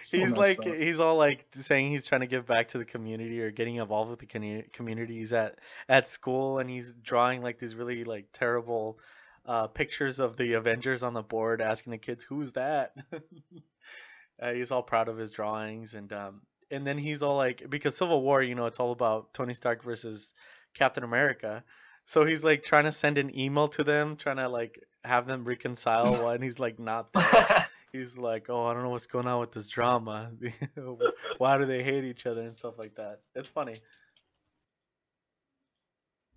so he's like up. he's all like saying he's trying to give back to the community or getting involved with the commu- community. He's at at school and he's drawing like these really like terrible uh, pictures of the Avengers on the board, asking the kids, "Who's that?" uh, he's all proud of his drawings and um and then he's all like because Civil War, you know, it's all about Tony Stark versus Captain America. So he's like trying to send an email to them, trying to like have them reconcile when he's like not there he's like, "Oh, I don't know what's going on with this drama. Why do they hate each other and stuff like that?" It's funny.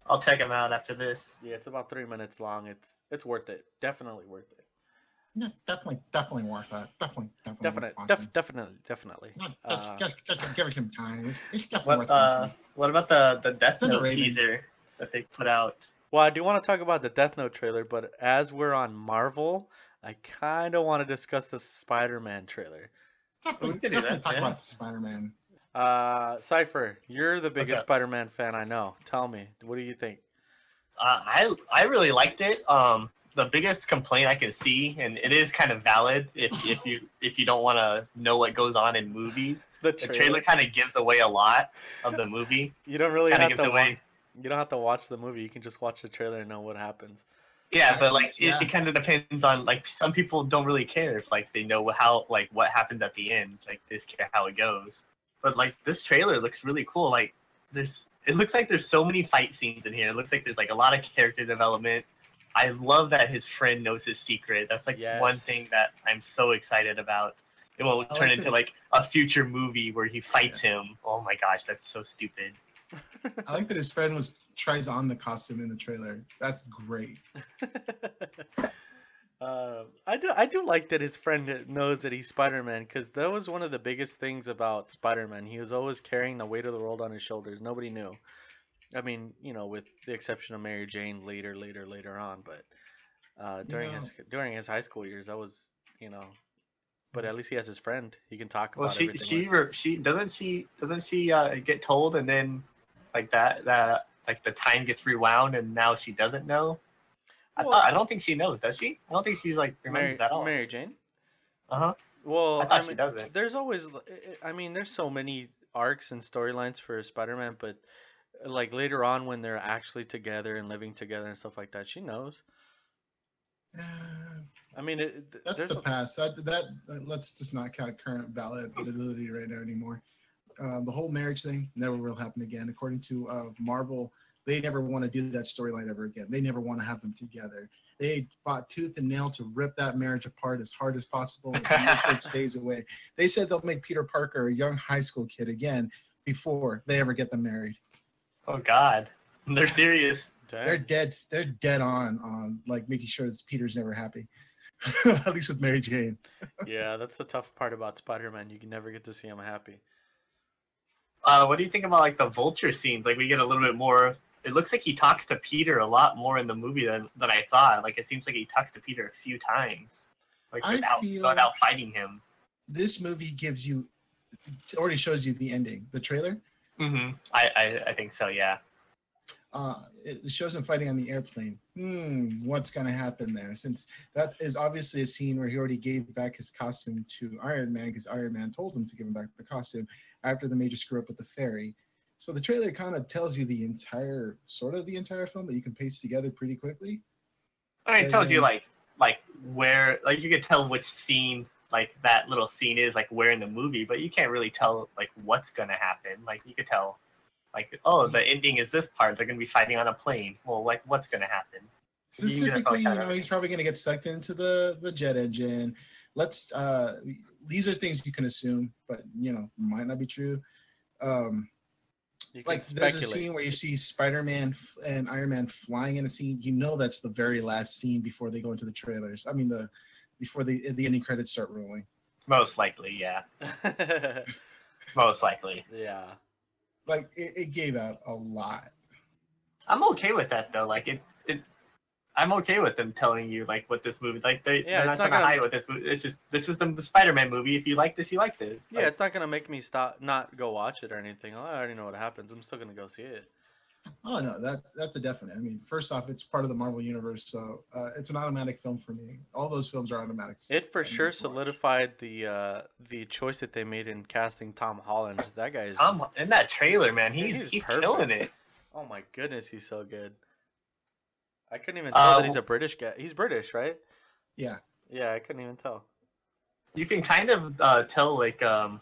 I'll check him out after this. Yeah, it's about three minutes long. It's it's worth it. Definitely worth it. Yeah, definitely, definitely worth that. Definitely, definitely. Definitely, worth def- definitely, definitely. No, just, Uh, just, just give it some time. It's, it's definitely What worth uh, what about the the Death It's Note teaser that they put out? Well, I do want to talk about the Death Note trailer, but as we're on Marvel, I kind of want to discuss the Spider-Man trailer. Definitely, we could do that, talk yeah. about Spider-Man. Uh, Cipher, you're the biggest? Spider-Man fan I know. Tell me, what do you think? Uh, I I really liked it. Um, the biggest complaint I can see, and it is kind of valid if if you if you don't want to know what goes on in movies, The the trailer. trailer kind of gives away a lot of the movie. You don't really Kind of have gives to. Wa- away. You don't have to watch the movie. You can just watch the trailer and know what happens. Yeah, but like it, Yeah. it kind of depends on like some people don't really care if like they know how like what happens at the end. Like they just care how it goes. But like this trailer looks really cool. Like there's it looks like there's so many fight scenes in here. It looks like there's like a lot of character development. I love that his friend knows his secret. That's like one thing that I'm so excited about. It won't I turn like into this. like a future movie where he fights him. Oh my gosh, that's so stupid. I like that his friend was tries on the costume in the trailer. That's great. uh, I do. I do like that his friend knows that he's Spider-Man because that was one of the biggest things about Spider-Man. He was always carrying the weight of the world on his shoulders. Nobody knew. I mean, you know, with the exception of Mary Jane later, later, later on. But uh, during know- his during his high school years, that was you know. But at least he has his friend. He can talk Well, about she everything. she with. re- she doesn't she doesn't she uh, get told and then like that that like the time gets rewound and now she doesn't know. I Well- thought I don't think she knows, does she? I don't think she's like Mary, remembers at all. Mary Jane. Uh huh. Well, I thought I she mean, doesn't. there's always, I mean, there's so many arcs and storylines for Spider-Man, but uh, like later on when they're actually together and living together and stuff like that, she knows. Uh, I mean, it, th- that's the a- past. That, that that let's just not count current valid validity right now anymore. Uh, the whole marriage thing never will happen again. According to uh, Marvel, they never want to do that storyline ever again. They never want to have them together. They fought tooth and nail to rip that marriage apart as hard as possible and make sure it stays away. They said they'll make Peter Parker a young high school kid again before they ever get them married. Oh God, they're serious. They're dead. They're dead on on like making sure that Peter's never happy. At least with Mary Jane. Yeah, that's the tough part about Spider-Man. You can never get to see him happy. Uh, what do you think about like the vulture scenes? Like we get a little bit more. It looks like he talks to Peter a lot more in the movie than than I thought. Like it seems like he talks to Peter a few times, like without without fighting him. This movie gives you it already shows you the ending. The trailer hmm I, I I think so. Yeah. uh, it shows him fighting on the airplane. Hmm, what's gonna happen there? Since that is obviously a scene where he already gave back his costume to Iron Man because Iron Man told him to give him back the costume after the major screw up with the ferry. So the trailer kind of tells you the entire, sort of the entire film that you can paste together pretty quickly. I mean, it And tells you like like where like you can tell which scene like that little scene is like where in the movie, but you can't really tell like what's gonna happen. Like you could tell like oh the ending is this part. They're gonna be fighting on a plane. Well, like what's gonna happen? You can just Specifically, you know, he's probably to get sucked into the the jet engine. Let's. uh These are things you can assume, but you know, might not be true. Um, You can like there's a scene where you see Spider-Man f- and Iron Man flying in a scene. You know, that's the very last scene before they go into the trailers. I mean, the before the the ending credits start rolling. Most likely, yeah. Most likely. yeah. Like it, it gave out a lot. I'm okay with that though. Like it, it I'm okay with them telling you like what this movie like they Yeah, they're it's not not trying gonna- to hide what this movie. It's just this is the, the Spider-Man movie. If you like this, you like this. Yeah, Like, it's not gonna make me stop, not go watch it or anything. Oh, I already know what happens. I'm still gonna go see it. Oh no, that that's a definite. I mean, first off, it's part of the Marvel universe, so uh, it's an automatic film for me. All those films are automatics. It for sure to watch. solidified the uh, the choice that they made in casting Tom Holland. That guy is Tom just- in that trailer, man, he's he's he's, killing it. oh my goodness, he's so good. I couldn't even tell Uh, that he's a British guy. He's British, right? Yeah, Yeah, I couldn't even tell. You can kind of uh, tell like um,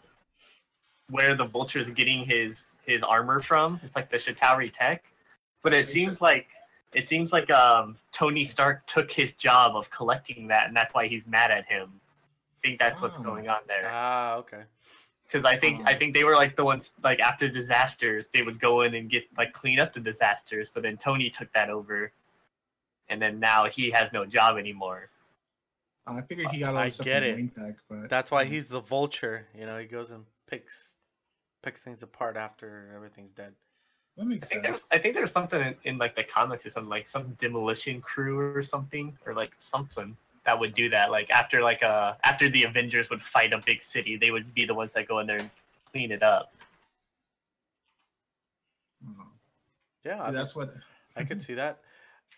where the Vulture is getting his his armor from. It's like the Chitauri tech, but it Is seems it? like it seems like um, Tony Stark took his job of collecting that, and that's why he's mad at him. I think that's what's Oh. going on there. Ah, okay. because I think I Um, think they were like the ones like after disasters they would go in and get like clean up the disasters, but then Tony took that over, and then now he has no job anymore. I figured he got all I the stuff get from it. Wayne Tech, but That's why he's the vulture. You know, he goes and picks picks things apart after everything's dead. that makes I think sense. there's I think there's something in, in like the comics or something like some demolition crew or something or like something that would do that. Like after like uh after the Avengers would fight a big city, they would be the ones that go in there and clean it up. Oh. Yeah, See, I, that's what. I could see that.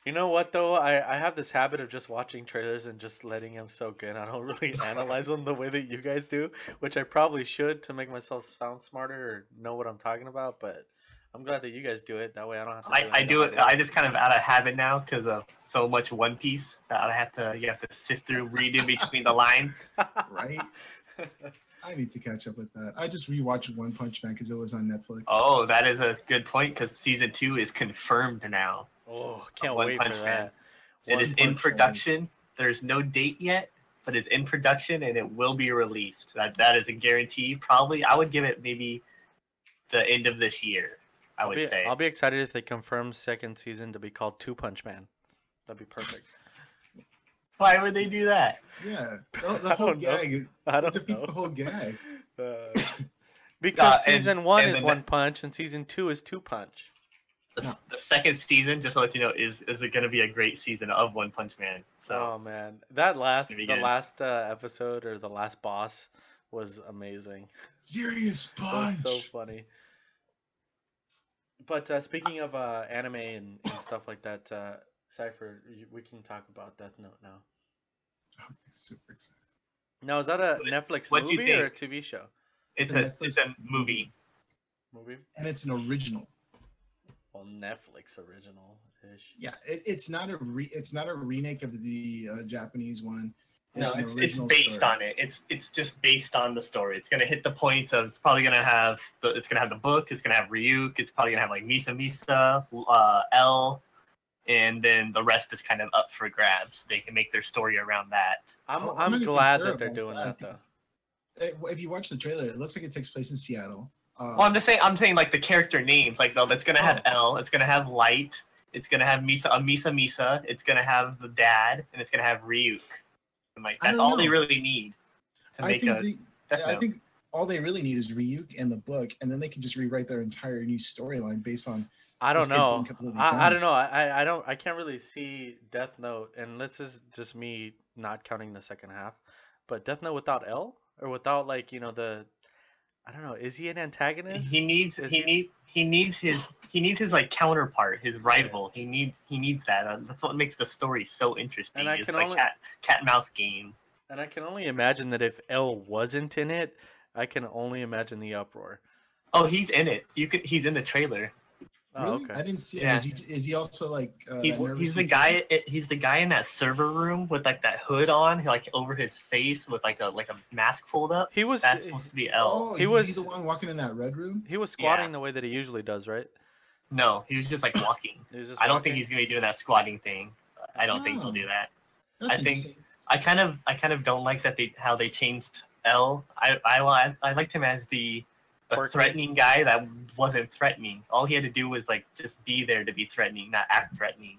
You know what though? I, I have this habit of just watching trailers and just letting them soak in. I don't really analyze them the way that you guys do, which I probably should to make myself sound smarter or know what I'm talking about. But I'm glad that you guys do it. That way I don't have to. I, I do it. way. I just kind of out of habit now because of so much One Piece that I have to. You have to sift through, read in between the lines. Right? I need to catch up with that. I just rewatched One Punch Man because it was on Netflix. Oh, that is a good point because season two is confirmed now. Oh, can't One wait Punch for Man. that. It One is in Punch Man. production. There's no date yet, but it's in production and it will be released. That that is a guarantee. Probably, I would give it maybe the end of this year. I I'll would be, say. I'll be excited if they confirm second season to be called Two Punch Man. That'd be perfect. Why would they do that? Yeah, the, the whole don't know. gag. I don't defeats know. the whole gag. Uh, because Uh, and- season one and is one ne- punch and season two is two punch. The, Yeah. the second season, just to let you know, is is it going to be a great season of One Punch Man. So oh man, that last the good. last uh, episode or the last boss was amazing. Serious That was punch. so funny. But uh, speaking of uh, anime and, and stuff like that, uh, Cipher, we can talk about Death Note now. I'm super excited. Now, is that a What- Netflix movie or a TV show? it's, It's a a it's a movie. Movie? And it's an original. Well, Netflix original ish. Yeah, it, it's not a re, it's not a remake of the uh, Japanese one. No, it's, it's based story. on it. It's it's just based on the story. It's gonna hit the points of it's probably gonna have the it's gonna have the book. It's gonna have Ryuk. It's probably gonna have like Misa Misa, uh, L, and then the rest is kind of up for grabs. They can make their story around that. I'm Oh, I'm, not even glad that they're doing that though. uh, If you watch the trailer, it looks like it takes place in Seattle. Uh, Well, I'm just saying. I'm saying like the character names. Like though, that's gonna have Oh. L. It's gonna have Light. It's gonna have Misa, a Misa Misa. It's gonna have the dad, and it's gonna have Ryuk. And like that's don't all they really need to I make think a. the, Death I think all they really need is Ryuk and the book, and then they can just rewrite their entire new storyline based on. I don't know. I, I don't know. I, I- I don't. I can't really see Death Note, and this is just me not counting the second half. But Death Note without L or without like you know the, I don't know. Is he an antagonist? He needs Is he he- need he needs his he needs his like counterpart, his rival. He needs he needs that. Uh, That's what makes the story so interesting. And I is can the only- cat cat mouse game. And I can only imagine that if L wasn't in it, I can only imagine the uproar. Oh, he's in it. You could he's in the trailer. Oh, really? okay. I didn't see. Yeah. Is he? Is he also like? Uh, He's he's the guy. He's the guy in that server room with like that hood on, like over his face with like a like a mask pulled up. He was That's supposed to be L. Oh, He he was- was the one walking in that red room. he was squatting Yeah. the way that he usually does, right? No, he was just like walking. He was just I don't walking? think he's gonna be doing that squatting thing. I don't think he'll Oh. do that. That's I think- I kind of I kind of don't like that they how they changed L. I I I, I liked him as the Quirky. threatening guy that wasn't threatening. All he had to do was like just be there to be threatening, not act threatening.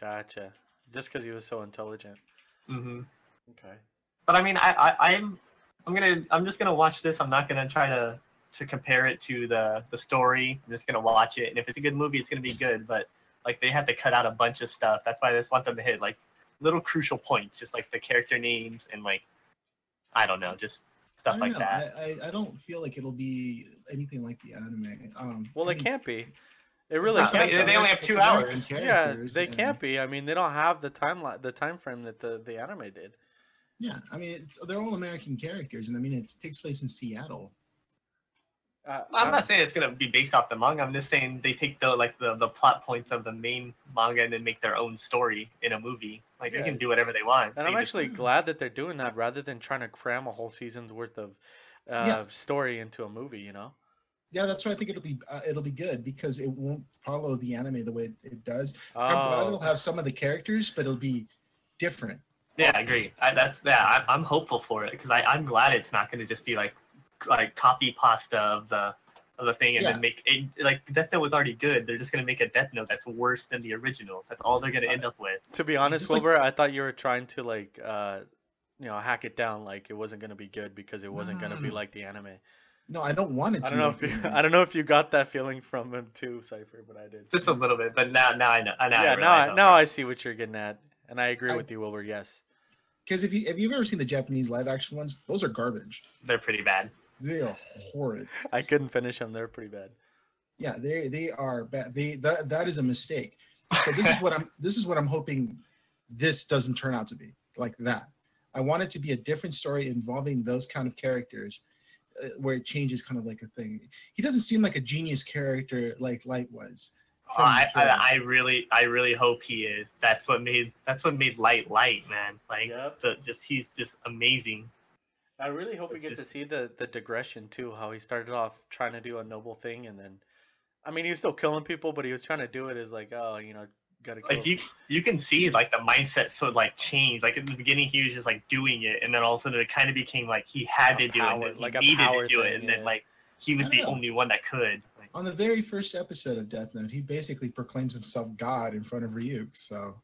Gotcha. Just because he was so intelligent. hmm Okay. But I mean, I, I I'm I'm gonna I'm just gonna watch this. I'm not gonna try to to compare it to the the story. I'm just gonna watch it, and if it's a good movie, it's gonna be good. But like they had to cut out a bunch of stuff. That's why I just want them to hit like little crucial points, just like the character names and like I don't know, just stuff like know. that. I, I I don't feel like it'll be anything like the anime. Um, Well, I it can't be. It really not. can't. They- they only have two hours. Yeah, they and- can't be. I mean, they don't have the time li- the time frame that the the anime did. Yeah, I mean, it's, they're all American characters, and I mean, it takes place in Seattle. Uh, I'm I- not saying it's gonna be based off the manga. I'm just saying they take the like the, the plot points of the main manga and then make their own story in a movie. Like Yeah. they can do whatever they want. And They I'm just- actually glad that they're doing that rather than trying to cram a whole season's worth of uh, Yeah. story into a movie. You know. Yeah, that's why I think it'll be uh, it'll be good because it won't follow the anime the way it, it does. I'm glad it'll Oh, have some of the characters, but it'll be different. Yeah, I agree. I, that's yeah. I'm, I'm hopeful for it because I'm glad it's not going to just be like like copy pasta of the of the thing and Yeah. then make it like Death Note was already good. They're just going to make a Death Note that's worse than the original. That's all they're going to end up with. to be honest, just like- Wilbur, I thought you were trying to like uh, you know hack it down like it wasn't gonna be good because it wasn't no, gonna no, be like the anime. No, I don't want it to. I don't know be if you, like the I don't know if you got that feeling from him too, Cipher, but I did. Just a little bit, but now now I know. Now I yeah, now I, now right. I see what you're getting at, and I agree I- with you, Wilbur. Yes. Because if you have you ever seen the Japanese live action ones, those are garbage. they're pretty bad. They are horrid. I couldn't finish them. They're pretty bad. Yeah, they they are bad. They that that is a mistake. So this is what I'm this is what I'm hoping this doesn't turn out to be like that. I want it to be a different story involving those kind of characters, uh, where it changes kind of like a thing. He doesn't seem like a genius character like Light was. from I. I I really I really hope he is. That's what made that's what made Light Light, man. Like Yep. the just he's just amazing. I really hope we It's get to see the the digression too. How he started off trying to do a noble thing, and then, I mean, he was still killing people, but he was trying to do it as like, oh, you know, gotta kill. Like you you can see like the mindset sort of like change. Like in the beginning he was just like doing it, and then all of a sudden it kind of became like he had A to do it, power- and then he like a needed power to do thing, it, and then like he was the know. only one that could. Like, On the very first episode of Death Note, he basically proclaims himself God in front of Ryuk. So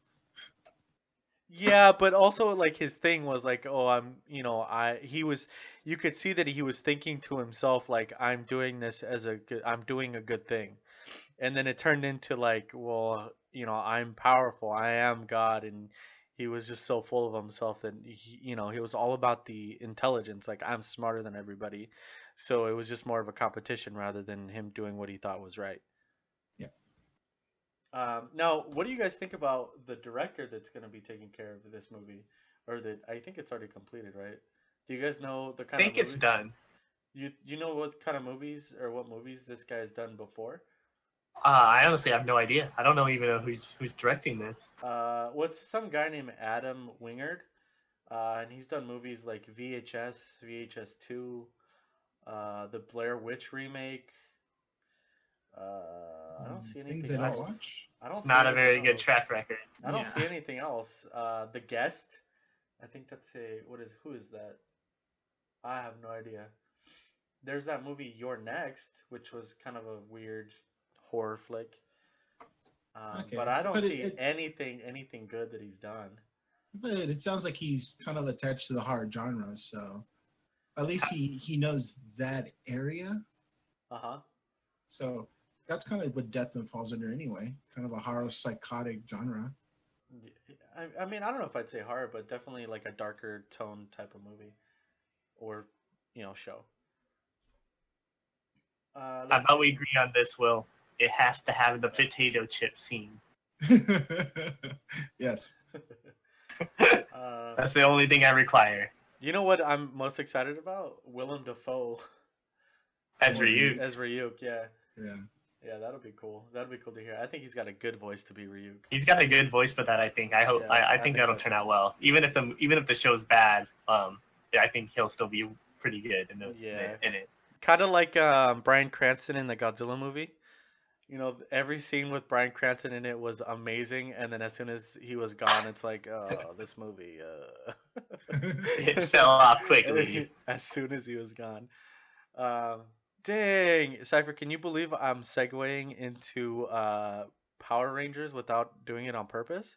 Yeah, but also like his thing was like, oh, I'm, you know, I he was you could see that he was thinking to himself like I'm doing this as a good I'm doing a good thing. And then it turned into like, well, you know, I'm powerful. I am God and he was just so full of himself that he, you know, he was all about the intelligence, like I'm smarter than everybody. So it was just more of a competition rather than him doing what he thought was right. Um, now, what do you guys think about the director that's going to be taking care of this movie, or that I think it's already completed, right? Do you guys know the kind? I think of it's done. You you know what kind of movies or what movies this guy's done before? Uh, I honestly have no idea. I don't know even know who's who's directing this. Uh, what's some guy named Adam Wingard, uh, and he's done movies like VHS, VHS Two, uh, the Blair Witch remake. Uh, I don't see things anything that I else. watch. I don't It's see not a anything very good track record. I don't Yeah. see anything else. Uh, the guest. I think that's a what is who is that? I have no idea. There's that movie You're Next, which was kind of a weird horror flick. Um, Okay, but I don't but it- see it- anything anything good that he's done. But it sounds like he's kind of attached to the horror genre, so at least he he knows that area. Uh huh. So that's kind of what Death Note falls under anyway, kind of a horror psychotic genre. I, I mean, I don't know if I'd say horror, but definitely like a darker tone type of movie, or you know, show. Uh, How let's- we agree on this, Will? It has to have the potato chip scene. yes. uh, That's the only thing I require. You know what I'm most excited about? Willem Dafoe As for you, as Ryuk. Yeah, Yeah. Yeah, that'll be cool. That'll be cool to hear. I think he's got a good voice to be Ryuk. he's got a good voice for that. I think. I hope. Yeah, I, I I think think that'll so turn out well. Even if the even if the show's bad, um, I think he'll still be pretty good in, the, Yeah. in it. Kind of like um, Bryan Cranston in the Godzilla movie. You know, every scene with Bryan Cranston in it was amazing, and then as soon as he was gone, it's like, oh, this movie. Uh... It fell off quickly. as soon as he was gone. Um, dang, Cipher, can you believe I'm segueing into uh, Power Rangers without doing it on purpose?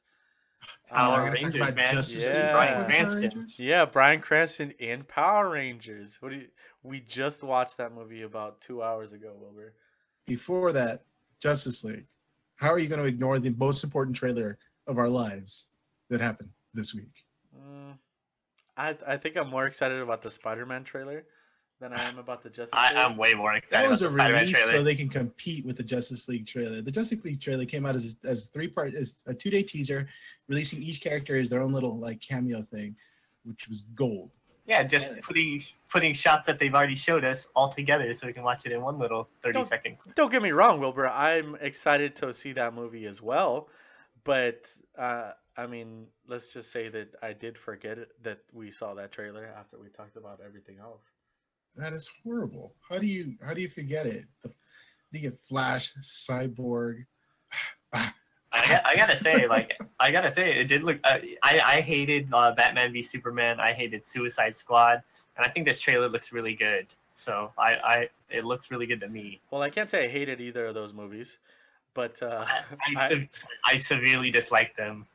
Power Uh, We're gonna talk Rangers, man. Justice Yeah. League Bryan Power Cranston. Yeah, Bryan Cranston in Power Rangers. What do you? We just watched that movie about two hours ago, Wilbur. Before that, Justice League. How are you going to ignore the most important trailer of our lives that happened this week? Mm, I I think I'm more excited about the Spider-Man trailer than I am about the Justice I, League. I'm way more excited. That was a the release trailer. so they can compete with the Justice League trailer. The Justice League trailer came out as as three part as a two day teaser, releasing each character as their own little like cameo thing, which was gold. Yeah, just putting putting shots that they've already showed us all together so we can watch it in one little 30 Don't- second. Don't get me wrong, Wilbur. I'm excited to see that movie as well, but uh, I mean, let's just say that I did forget it, that we saw that trailer after we talked about everything else. That is horrible. How do you how do you forget it? The, you get Flash, Cyborg. I, got- I gotta say, like, I gotta say, it did look. Uh, I I hated uh, Batman v Superman. I hated Suicide Squad, and I think this trailer looks really good. So I, I it looks really good to me. Well, I can't say I hated either of those movies, but uh, I, I, se- I severely dislike them.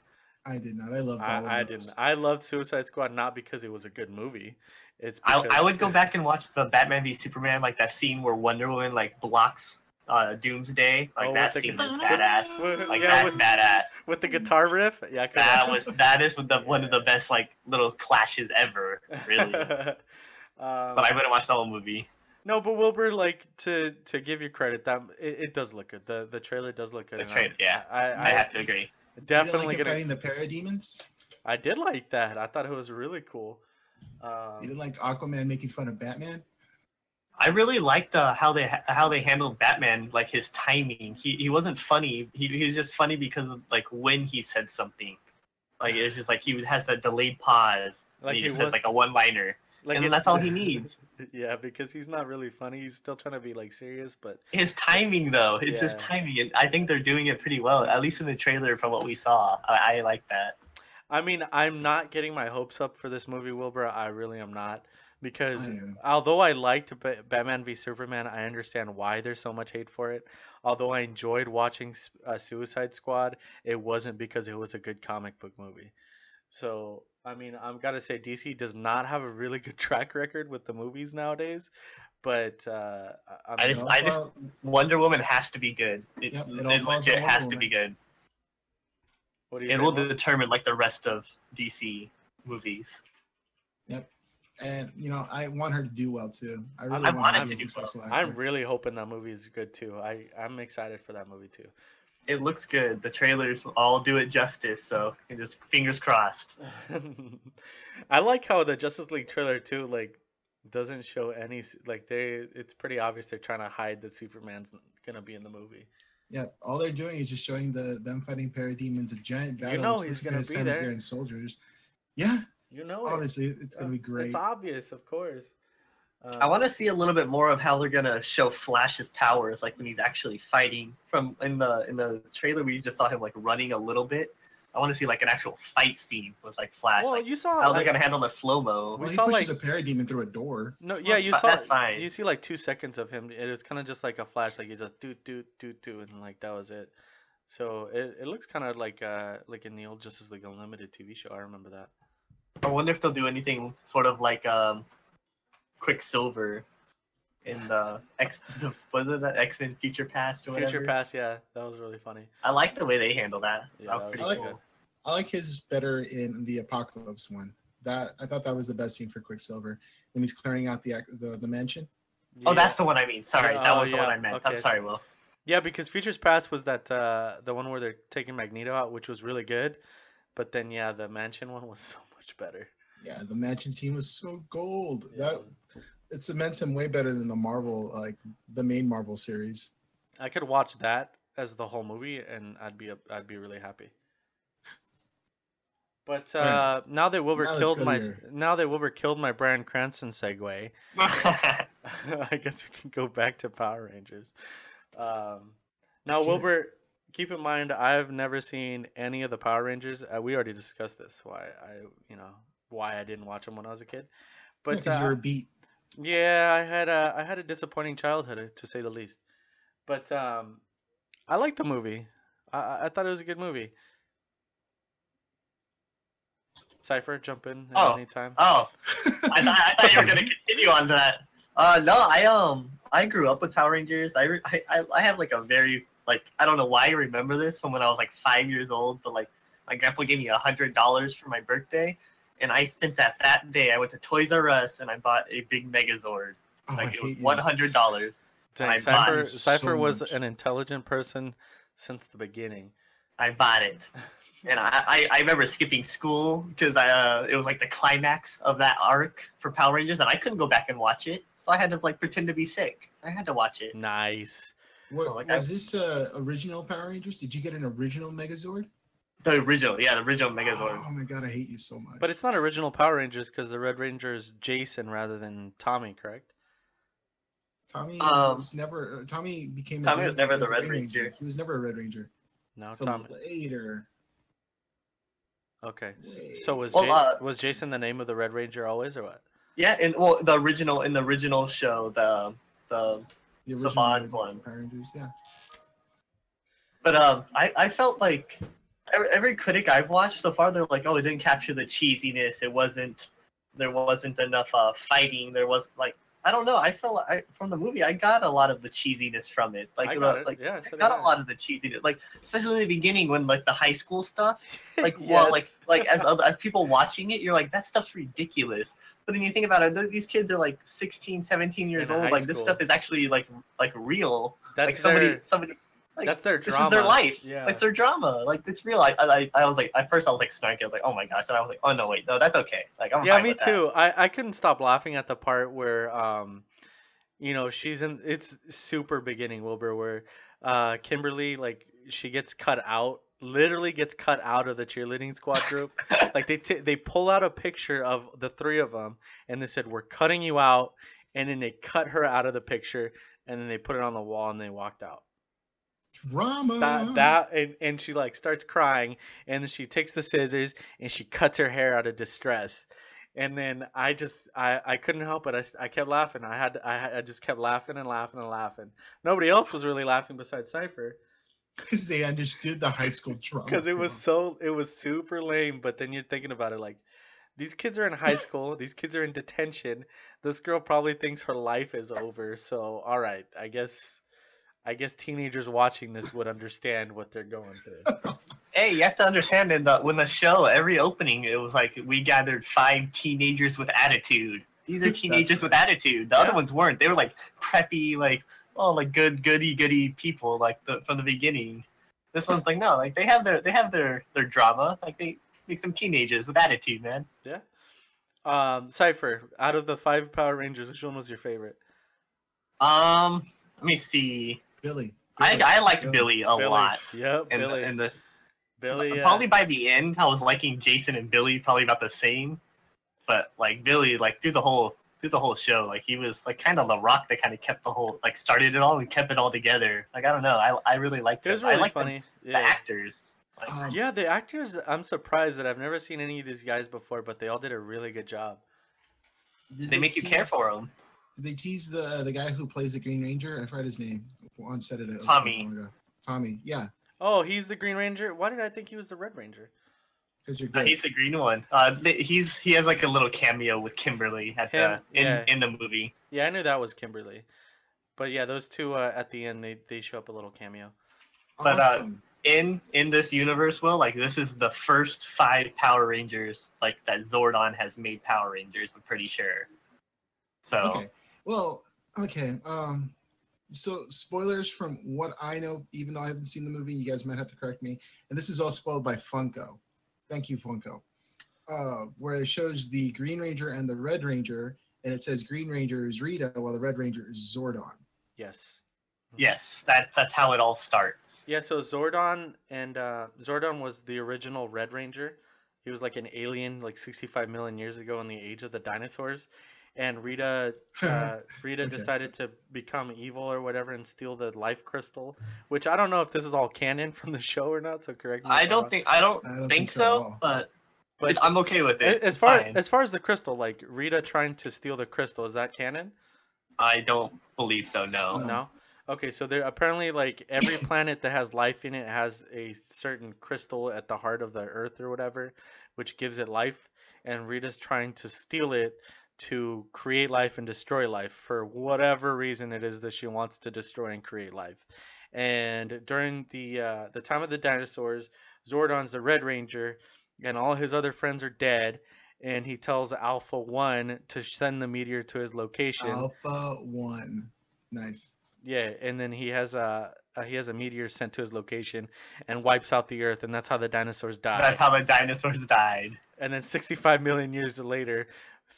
I did not. I loved all of I, I didn't. I loved Suicide Squad not because it was a good movie. It's I, because I would go back and watch the Batman v Superman, like that scene where Wonder Woman like blocks uh, Doomsday. Like Oh, that with the scene gu- was badass. with- Like yeah, that's with, badass. with the guitar riff. Yeah, That watch was that is the, one of the best like little clashes ever, really. um, but I wouldn't watch the whole movie. No, but Wilbur, like to to give you credit, that it, it does look good. The the trailer does look good. The and trailer, I'm- yeah. I, I I, have to agree. You definitely like gonna. fighting the parademons. I did like that. I thought it was really cool. You Um, didn't like Aquaman making fun of Batman. I really liked the how they how they handled Batman, like his timing. He he wasn't funny. He, he was just funny because of like when he said something. Like it's just like he has that delayed pause. Like Like he he just was- says like a one liner. like and it- that's all he needs. yeah, because he's not really funny. He's still trying to be like serious, but His timing though, it's his timing. And I think they're doing it pretty well, at least in the trailer from what we saw. I, I like that. I mean, I'm not getting my hopes up for this movie, Wilbur. I really am not. Because I am. although I liked Ba- Batman v Superman, I understand why there's so much hate for it. Although I enjoyed watching S- uh, Suicide Squad, it wasn't because it was a good comic book movie. So, I mean, I'm gotta say, DC does not have a really good track record with the movies nowadays. But uh, I, I I'm- just- It I just- Wonder Woman has to be good. It, Yep, it it, legit on Wonder has to be good. What do you It will Mo? determine like the rest of DC movies. Yep. And you know I want her to do well too. I really I want, want her it to to be do well. successful. I'm really hoping that movie is good too. I I'm excited for that movie too. It looks good. The trailers all do it justice. So just fingers crossed. I like how the Justice League trailer too, like, doesn't show any like they. It's pretty obvious they're trying to hide that Superman's gonna be in the movie. Yeah, all they're doing is just showing the them fighting parademons, a giant battle. You know he's gonna like be Sam there. there and soldiers. Yeah, You know, it. obviously it's gonna be Uh, great. It's obvious, of course. Um, I want to see a little bit more of how they're gonna show Flash's powers, like when he's actually fighting. From in the in the trailer, we just saw him like running a little bit. I want to see like an actual fight scene with like Flash. Well, like you saw. how like- they're gonna handle the slow mo. we well, he saw, pushes like- a parademon through a door. No, yeah, that's you fi- saw. that's fine. You see like two seconds of him. It was kind of just like a flash, like he just do do do do, and like that was it. So it, it looks kind of like uh like in the old Justice League Unlimited TV show. I remember that. I wonder if they'll do anything sort of like um, Quicksilver in the X. The, was it that X Men Future Past or whatever? Future Past, yeah, that was really funny. I like the way they handle that. Yeah, that was pretty I like cool. I like his better in the Apocalypse one. That I thought that was the best scene for Quicksilver when he's clearing out the the, the mansion. Oh, that's the one I mean. Sorry, Yeah, that oh, was the one I meant. okay. I'm sorry, Will. Yeah, because Futures Past was that uh, the one where they're taking Magneto out, which was really good. But then, yeah, the Mansion one was so much better. Yeah, the mansion scene was so gold. Yeah. That it cements him way better than the Marvel like the main Marvel series. I could watch that as the whole movie, and I'd be I'd be really happy. But Yeah. uh, now that Wilbur Now killed my your- now that Wilbur killed my Bryan Cranston segue, I guess we can go back to Power Rangers. Um, now, Sure. Wilbur, keep in mind I've never seen any of the Power Rangers. Uh, we already discussed this. Why I, you know, why I didn't watch them when I was a kid. But because uh, you were beat. Yeah, I had a I had a disappointing childhood to say the least. But um, I liked the movie. I I I thought it was a good movie. Cipher, jump in at Oh. any time. oh, I, thought I thought you were gonna continue on that. Uh, no, I um, I grew up with Power Rangers. I, re- I, I, I have like a very like I don't know why I remember this from when I was like five years old, but like my grandpa gave me a hundred dollars for my birthday, and I spent that that day. I went to Toys R Us and I bought a big Megazord Oh, I like it was one hundred dollars. Dang, I Cypher, bought Cypher so was much. an intelligent person since the beginning. I bought it, and I, I, I remember skipping school because I uh, it was like the climax of that arc for Power Rangers, and I couldn't go back and watch it, so I had to like pretend to be sick. I had to watch it. Nice. What, like was this uh, original Power Rangers? Did you get an original Megazord? The original, yeah, the original Megazord. Oh my god, I hate you so much. But it's not original Power Rangers because the Red Ranger is Jason rather than Tommy, correct? Tommy Um, was never. Uh, Tommy became. Tommy Green- was never the Red Green Ranger. He was never a Red Ranger. No, Till Tommy. later. Okay. Wait. So was Well, Ja- uh, was Jason the name of the Red Ranger always, or what? Yeah, and well, the original in the original show, the the The Saban's original one. Power Rangers, yeah. But um, I, I felt like every, critic I've watched so far, they're like, oh, it didn't capture the cheesiness. It wasn't, there wasn't enough uh, fighting. There was like, I don't know. I felt like I, from the movie, I got a lot of the cheesiness from it. Like, I the, it. like yeah, I got a lot of the cheesiness. Like, especially in the beginning when like the high school stuff. Like, well, like like as as people watching it, you're like, that stuff's ridiculous. But then you think about it, these kids are like 16, 17 years In old. Like this stuff is actually like like real. that's like somebody their, somebody like that's their this is their life. Yeah. It's their drama. Like it's real. I, I I was like at first I was like snarky. I was like, oh my gosh. And I was like, oh no wait, no, that's okay. Like I'm yeah, me with that. too. I, I couldn't stop laughing at the part where um, you know, she's in. It's super beginning Wilbur where uh Kimberly like she gets cut out, literally gets cut out of the cheerleading squad group. like they t- they pull out a picture of the three of them and they said we're cutting you out, and then they cut her out of the picture and then they put it on the wall and they walked out. Drama. that that and, and she like starts crying and she takes the scissors and she cuts her hair out of distress. And then i just i i couldn't help it. I, I kept laughing. I had I, I just kept laughing and laughing and laughing. Nobody else was really laughing besides cypher. Because they understood the high school drama. because it was so it was super lame but then you're thinking about it like these kids are in high school these kids are in detention. This girl probably thinks her life is over so all right i guess i guess teenagers watching this would understand what they're going through Hey, you have to understand in the when the show every opening it was like we gathered five teenagers with attitude. These are teenagers with attitude. The other ones weren't. They were like preppy, like oh, like good, goody, goody people, like the, from the beginning. This one's like no, like they have their they have their their drama. Like they make some teenagers with attitude, man. Yeah. Um, Cipher, out of the five Power Rangers, which one was your favorite? Um, let me see. Billy. I Billy. I liked Billy. Billy a Billy. lot. Yep, And Billy. the, and the Billy. uh, probably by the end, I was liking Jason and Billy probably about the same. But like Billy, like through the whole through the whole show, like he was like kind of the rock that kind of kept the whole like started it all and kept it all together. Like I don't know, I I really liked it was really I liked funny. The, yeah. the actors. Like, Um, yeah, the actors. I'm surprised that I've never seen any of these guys before, but they all did a really good job. did they make you care for them. Did they tease the the guy who plays the Green Ranger? I forgot his name. On set it. Tommy. Tommy. Yeah, Oh, he's the Green Ranger. Why did I think he was the Red Ranger? because you're No, good. he's the green one. Uh, th- he's he has like a little cameo with Kimberly at Him, the in yeah. in the movie. Yeah, I knew that was Kimberly. But yeah, those two uh, at the end, they they show up a little cameo. but, uh, in in this universe, Will, like this is the first five Power Rangers like that Zordon has made Power Rangers. I'm pretty sure. So Okay. Well, okay. Um, so spoilers from what I know, even though I haven't seen the movie, you guys might have to correct me. And this is all spoiled by Funko. Thank you, Funko. Uh, where it shows the Green Ranger and the Red Ranger, and it says Green Ranger is Rita, while the Red Ranger is Zordon. Yes. yes, that's that's how it all starts. Yeah, so Zordon and uh, Zordon was the original Red Ranger. He was like an alien, like 65 million years ago in the age of the dinosaurs. And Rita, uh, Rita Okay. decided to become evil or whatever and steal the life crystal. Which I don't know if this is all canon from the show or not. So correct me. I don't think I don't, I don't think, think so so, but But I'm okay with it. as far fine. as far as the crystal, like Rita trying to steal the crystal, is that canon? I don't believe so. No. No. No. Okay, so there apparently like every planet that has life in it has a certain crystal at the heart of the earth or whatever, which gives it life, and Rita's trying to steal it to create life and destroy life for whatever reason it is that she wants to destroy and create life. And during the uh, the time of the dinosaurs, Zordon's the Red Ranger, and all his other friends are dead, and he tells Alpha One to send the meteor to his location. Alpha One. Nice. Yeah, and then he has a uh, he has a meteor sent to his location and wipes out the Earth, and that's how the dinosaurs die. That's how the dinosaurs died. And then 65 million years later,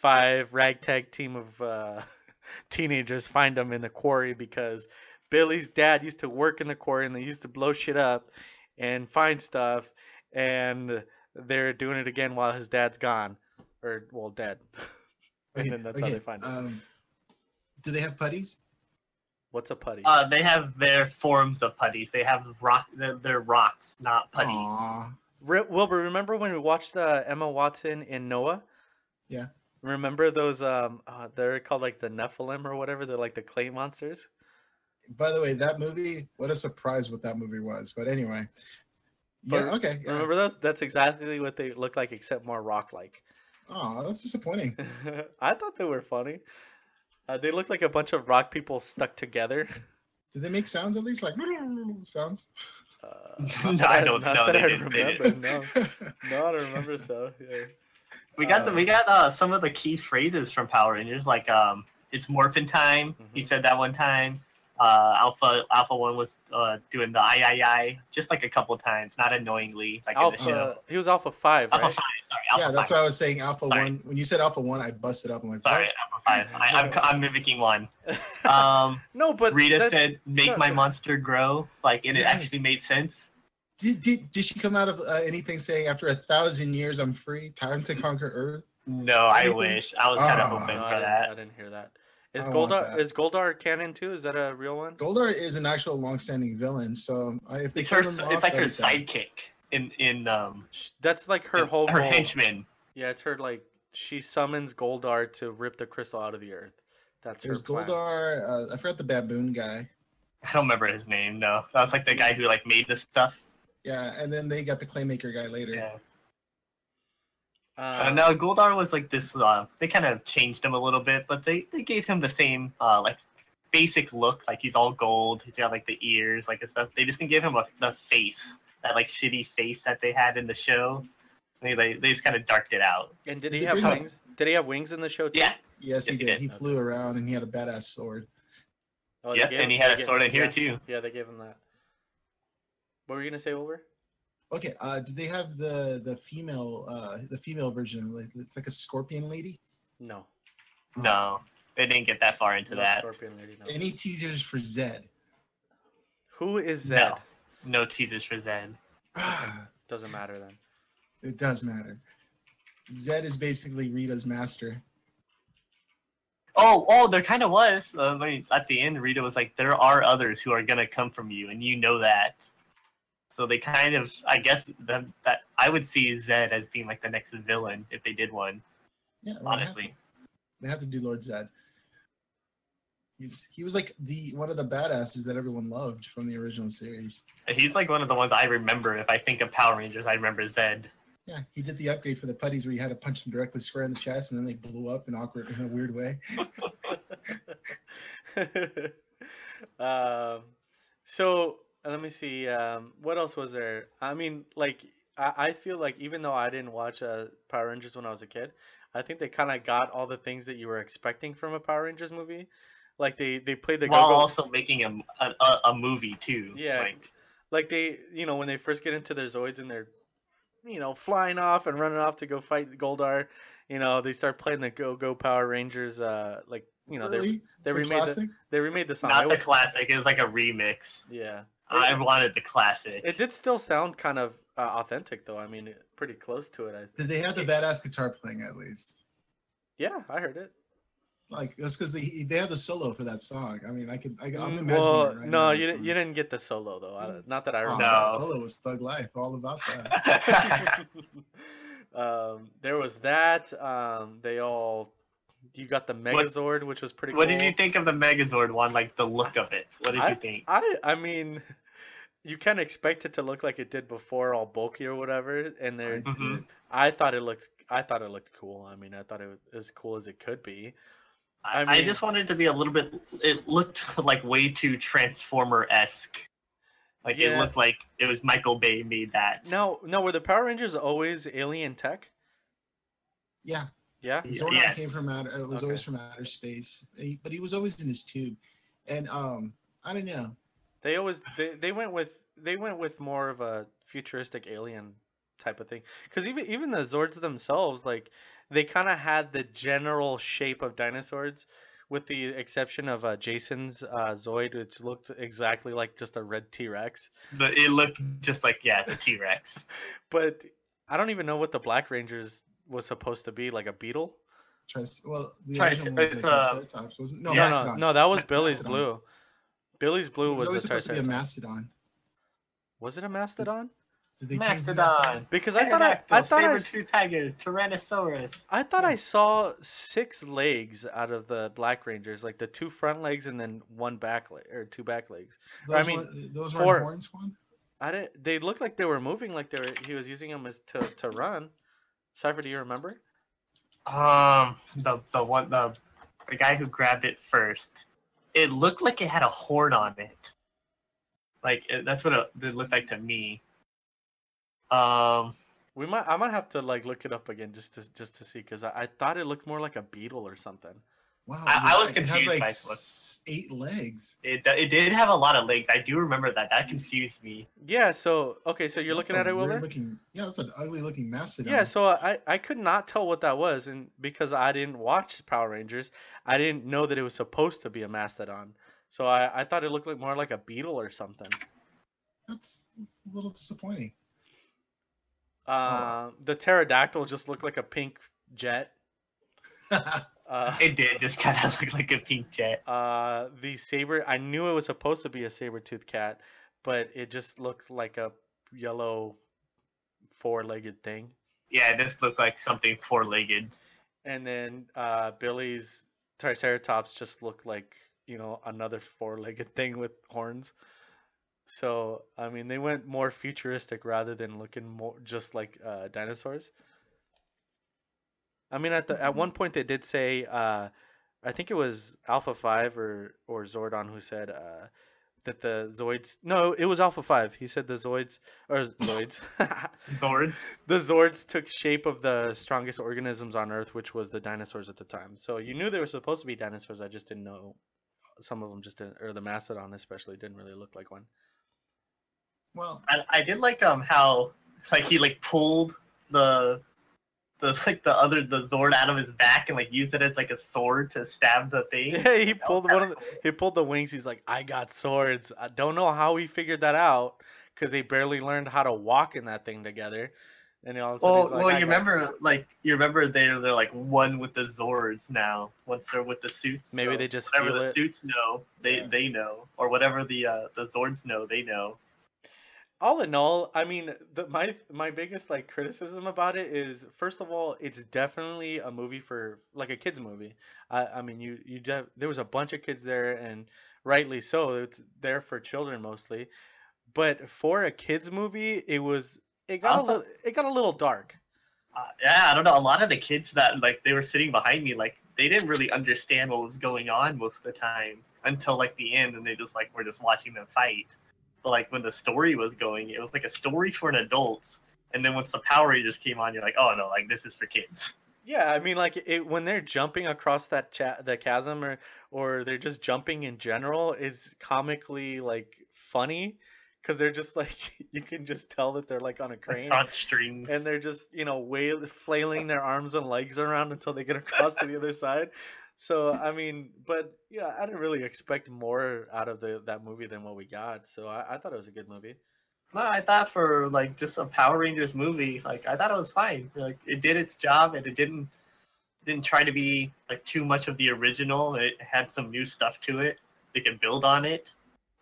five ragtag team of uh, teenagers find him in the quarry because Billy's dad used to work in the quarry and they used to blow shit up and find stuff, and they're doing it again while his dad's gone, or well, dead. and Okay, then that's how they find him. Um, do they have putties? What's a putty? Uh, they have their forms of putties. They have rock. They're, they're rocks, not putties. Aw. Re- Wilbur, remember when we watched uh, Emma Watson in Noah? Yeah. Remember those? Um, uh, they're called like the Nephilim or whatever. They're like the clay monsters. By the way, that movie, what a surprise what that movie was. But anyway. Yeah, But okay. Yeah. Remember those? That's exactly what they look like, except more rock-like. Oh, that's disappointing. I thought they were funny. Uh, they look like a bunch of rock people stuck together. Did they make sounds at least? Like sounds? Uh, No, I don't Not know, that I didn't- remember. No, no, I don't remember. So yeah. We got the we got uh, some of the key phrases from Power Rangers, like um, "It's morphin time." He Mhm. said that one time. Uh, Alpha Alpha One was uh, doing the I I I just like a couple times, not annoyingly, like in the show. He was Alpha Five, Alpha right? Five, sorry, Alpha yeah, that's Five. why I was saying Alpha Sorry. One. When you said Alpha One, I busted up. I'm like, Sorry, what? Alpha Five. I, I'm I'm mimicking one. Um, no, but Rita that- said, "Make no. my monster grow," like, and it actually made sense. Did, did, did she come out of uh, anything saying after a thousand years I'm free? Time to conquer Earth? No, I wish. I was kind of Ah. hoping for that. I didn't hear that. Is I want Goldar that. is Goldar canon too? Is that a real one? Goldar is an actual long-standing villain, so I- if they It's her. kill off, It's like her that'd be sad. sidekick in in um That's like her in- whole her goal. henchman. Yeah, it's her like she summons Goldar to rip the crystal out of the earth. That's her There's plan. Goldar. Uh, I forgot the baboon guy. I don't remember his name. No, that was like the guy who like made the stuff. Yeah, and then they got the Claymaker guy later. Yeah. Uh, Uh, no, Goldar was like this. Uh, they kind of changed him a little bit, but they they gave him the same uh like basic look. Like he's all gold. He's got like the ears, like and stuff. They just didn't give him a, the face, that like shitty face that they had in the show. They they, they just kind of darked it out. And did he Did have they have- wings? Did he have wings in the show too? Yeah, Yes, he Yes, he did. did. He flew around and he had a badass sword. Oh, yeah, and he had a sword in here too. Yeah, they gave him that. What were you gonna say, Wilbur? Okay, uh, did they have the the female uh the female version? Like it's like a scorpion lady. No. No, they didn't get that far into no that. Scorpion lady. No. Any teasers for Zed? Who is Zed? No, no teasers for Zed. Doesn't matter then. it does matter. Zed is basically Rita's master. Oh, oh, there kind of was. Uh, I mean, at the end, Rita was like, "There are others who are gonna come from you, and you know that." So they kind of, I guess, that, that I would see Zed as being like the next villain if they did one. Yeah, well, they have Honestly, to- they have to do Lord Zed. He's he was like the one of the badasses that everyone loved from the original series. he's like one of the ones I remember. If I think of Power Rangers, I remember Zed. Yeah, he did the upgrade for the putties where you had to punch them directly square in the chest and then they blew up in awkward in a weird way. um, so let me see. Um, what else was there? I mean, like I, I feel like even though I didn't watch uh, Power Rangers when I was a kid, I think they kind of got all the things that you were expecting from a Power Rangers movie. Like they they played the while go-go- also making a, a a- a movie too. Yeah. like, like they you know when they first get into their Zoids and they're you know flying off and running off to go fight Goldar. You know they start playing the Go Go Power Rangers. Uh, like you know they really? they The remade the, they remade the song. I not the would- classic. It was like a remix. yeah. I wanted the classic. It did still sound kind of uh, authentic, though. I mean, pretty close to it. I Did they have the badass guitar playing at least? yeah, I heard it. Like that's because they they had the solo for that song. I mean, I could I, I'm Mm, imagining well, it right no, now. you didn't. You didn't get the solo though. I, not that I Oh, remember. No. that solo was Thug Life, all about that. um, there was that. Um, they all. You got the Megazord, which was pretty. what cool. did you think of the Megazord one? Like the look of it. What did you think? I I mean, you kind of expect it to look like it did before, all bulky or whatever. And I there, Mhm. I thought it looked. I thought it looked cool. I mean, I thought it was as cool as it could be. I I, I just wanted to be a little bit. It looked like way too Transformer esque. Like it looked like it was Michael Bay made that. Now, now were the Power Rangers always alien tech? Yeah, Yeah. Yeah, Zordon yes. came from outer. It was Okay. always from outer space, He- but he was always in his tube. And um, I don't know. They always they, they went with they went with more of a futuristic alien type of thing. Because even even the Zords themselves, like they kind of had the general shape of dinosaurs, with the exception of uh, Jason's uh, Zoid, which looked exactly like just a red T Rex. The, it looked just like yeah, the T Rex. But I don't even know what the Black Rangers was supposed to be, like a beetle. Trice- well, the Trice- original was the uh, Triceratops, wasn't no, Yeah. no, no, no, that was Billy's Mastodon. blue. Billy's blue was was, the supposed to be a Triceratops. mastodon. Was it a mastodon? Did they change the Mastodon? Mastodon. Because I thought I, I thought I, s- saber-tooth tiger, Tyrannosaurus. I thought Yeah. I saw six legs out of the Black Rangers, like the two front legs and then one back leg or two back legs. Those I mean, were, those four- were horns one. I didn't. They looked like they were moving, like they were. He was using them as to to run. Cypher, do you remember? Um, the the one the the guy who grabbed it first. It looked like it had a horn on it. Like it, that's what it, it looked like to me. Um, We might. I might have to like look it up again just to just to see because I, I thought it looked more like a beetle or something. Wow, I- I was it has confused like by this s- eight legs. it it did have a lot of legs. I do remember that. That confused me. Yeah. So okay. So you're That's looking a at it, weird Wilbur? Looking, yeah, that's an ugly looking mastodon. Yeah, so I, I could not tell what that was, and because I didn't watch Power Rangers, I didn't know that it was supposed to be a mastodon. So I, I thought it looked like more like a beetle or something. that's a little disappointing. Uh, the pterodactyl just looked like a pink jet. Uh, It did just kind of look like a pink jet. uh, the saber, I knew it was supposed to be a saber-toothed cat, but it just looked like a yellow four-legged thing. Yeah, it just looked like something four-legged. And then uh, Billy's Triceratops just looked like, you know, another four legged thing with horns. So, I mean, they went more futuristic rather than looking more just like uh, dinosaurs. I mean, at the at one point they did say, uh, I think it was Alpha Five or or Zordon who said uh, that the Zoids. No, it was Alpha Five. He said the Zoids or Zoids. Zords. the Zords took shape of the strongest organisms on Earth, which was the dinosaurs at the time. So you knew they were supposed to be dinosaurs. I just didn't know. Some of them just didn't, or the mastodon especially didn't really look like one. well, I, I did like um how like he like pulled the the like the other the Zord out of his back and like used it as like a sword to stab the thing. Yeah, he pulled one of the, he pulled the wings. He's like, I got swords. I don't know how he figured that out because they barely learned how to walk in that thing together. And all of a sudden Well, like, well, "I you remember like you remember they're they're like one with the Zords now. Once they're with the suits, Maybe so they just whatever the it. suits know, they Yeah. they know, or whatever the uh the Zords know, they know. All in all, I mean, the, my my biggest like criticism about it is, first of all, it's definitely a movie for like a kids movie. I I mean, you you def, there was a bunch of kids there, and rightly so. It's there for children mostly, but for a kids movie, it was it got a little it got a little dark. Uh, yeah, I don't know. A lot of the kids that like they were sitting behind me, like they didn't really understand what was going on most of the time until like the end, and they just like were just watching them fight. Like when the story was going, it was like a story for an adults. And then once the Power Rangers came on, you're like, oh no, like this is for kids. Yeah, I mean, like it, when they're jumping across that cha- the chasm, or or they're just jumping in general, is comically like funny because they're just like you can just tell that they're like on a crane on strings. and they're just you know wail- flailing their arms and legs around until they get across to the other side. So I mean, but yeah, I didn't really expect more out of the that movie than what we got. So I, I thought it was a good movie. No, I thought for like just a Power Rangers movie, like I thought it was fine. Like it did its job, and it didn't didn't try to be like too much of the original. It had some new stuff to it. They could build on it.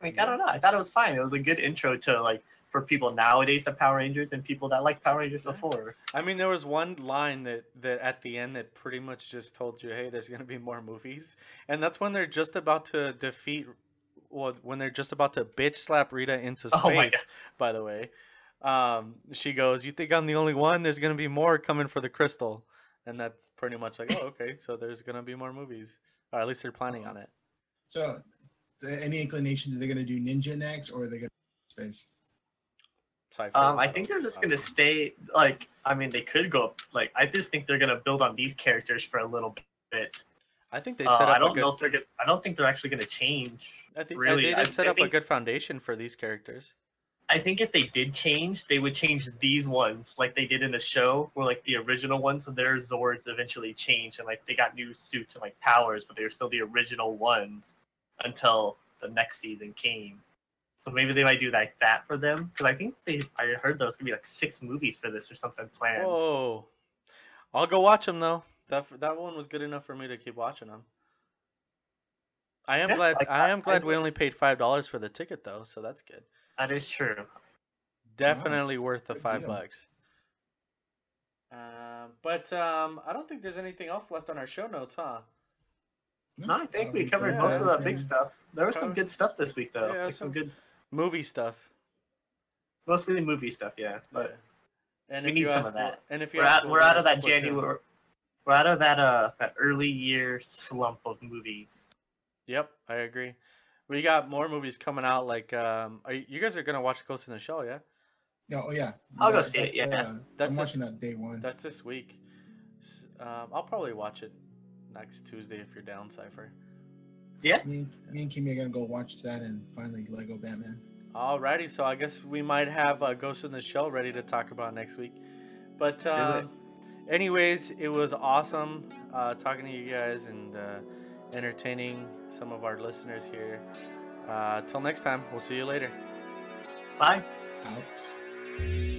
Like I don't know. I thought it was fine. It was a good intro to like for people nowadays the Power Rangers and people that like Power Rangers before. I mean, there was one line that that at the end that pretty much just told you, "Hey, there's gonna be more movies," and that's when they're just about to defeat, well, when they're just about to bitch slap Rita into space. Oh my God. By the way, um, she goes, "You think I'm the only one? There's gonna be more coming for the crystal," and that's pretty much like, "Oh, okay, so there's gonna be more movies, or at least they're planning on it." so the, any inclination that they're gonna do ninja next, or are they gonna space? Um, I think they're just gonna stay. Like, I mean, they could go. up- Like, I just think they're gonna build on these characters for a little bit. I think they Uh, set up I a don't good. know if they're. Gonna, I don't think they're actually gonna change. I think really, they I- did set I up a think- good foundation for these characters. I think if they did change, they would change these ones like they did in the show, where like the original ones, of their Zords eventually changed and like they got new suits and like powers, but they were still the original ones until the next season came. So maybe they might do like that for them because I think they. I heard there was gonna be like six movies for this or something planned. Whoa! I'll go watch them though. That that one was good enough for me to keep watching them. I am Yeah, glad. like, I I- am glad I- we only paid five dollars for the ticket though, so that's good. That is true. Definitely worth the good five deal. bucks. Um, but um, I don't think there's anything else left on our show notes, huh? No, I think Uh, we covered yeah, most of the big stuff. There was some good stuff this week though. Yeah, like some some- good, Movie stuff. mostly movie stuff. Yeah, but And we if need you some ask of that. and if you we're ask out. We're out of that January. We're out of that uh that early year slump of movies. Yep, I agree. We got more movies coming out. Like, um, are you, you guys are gonna watch Ghost in the Shell, yeah? Yeah, oh yeah. I'll go see it, yeah. Uh, That's I'm just- watching that day one. That's this week. Um, I'll probably watch it next Tuesday if you're down, Cipher. Yeah. Me, me and Kimmy are gonna go watch that and finally Lego Batman. Alrighty, so I guess we might have uh, Ghost in the Shell ready to talk about next week. But it. um, anyways, it was awesome uh, talking to you guys and uh, entertaining some of our listeners here. Uh, till next time, we'll see you later. Bye. Out.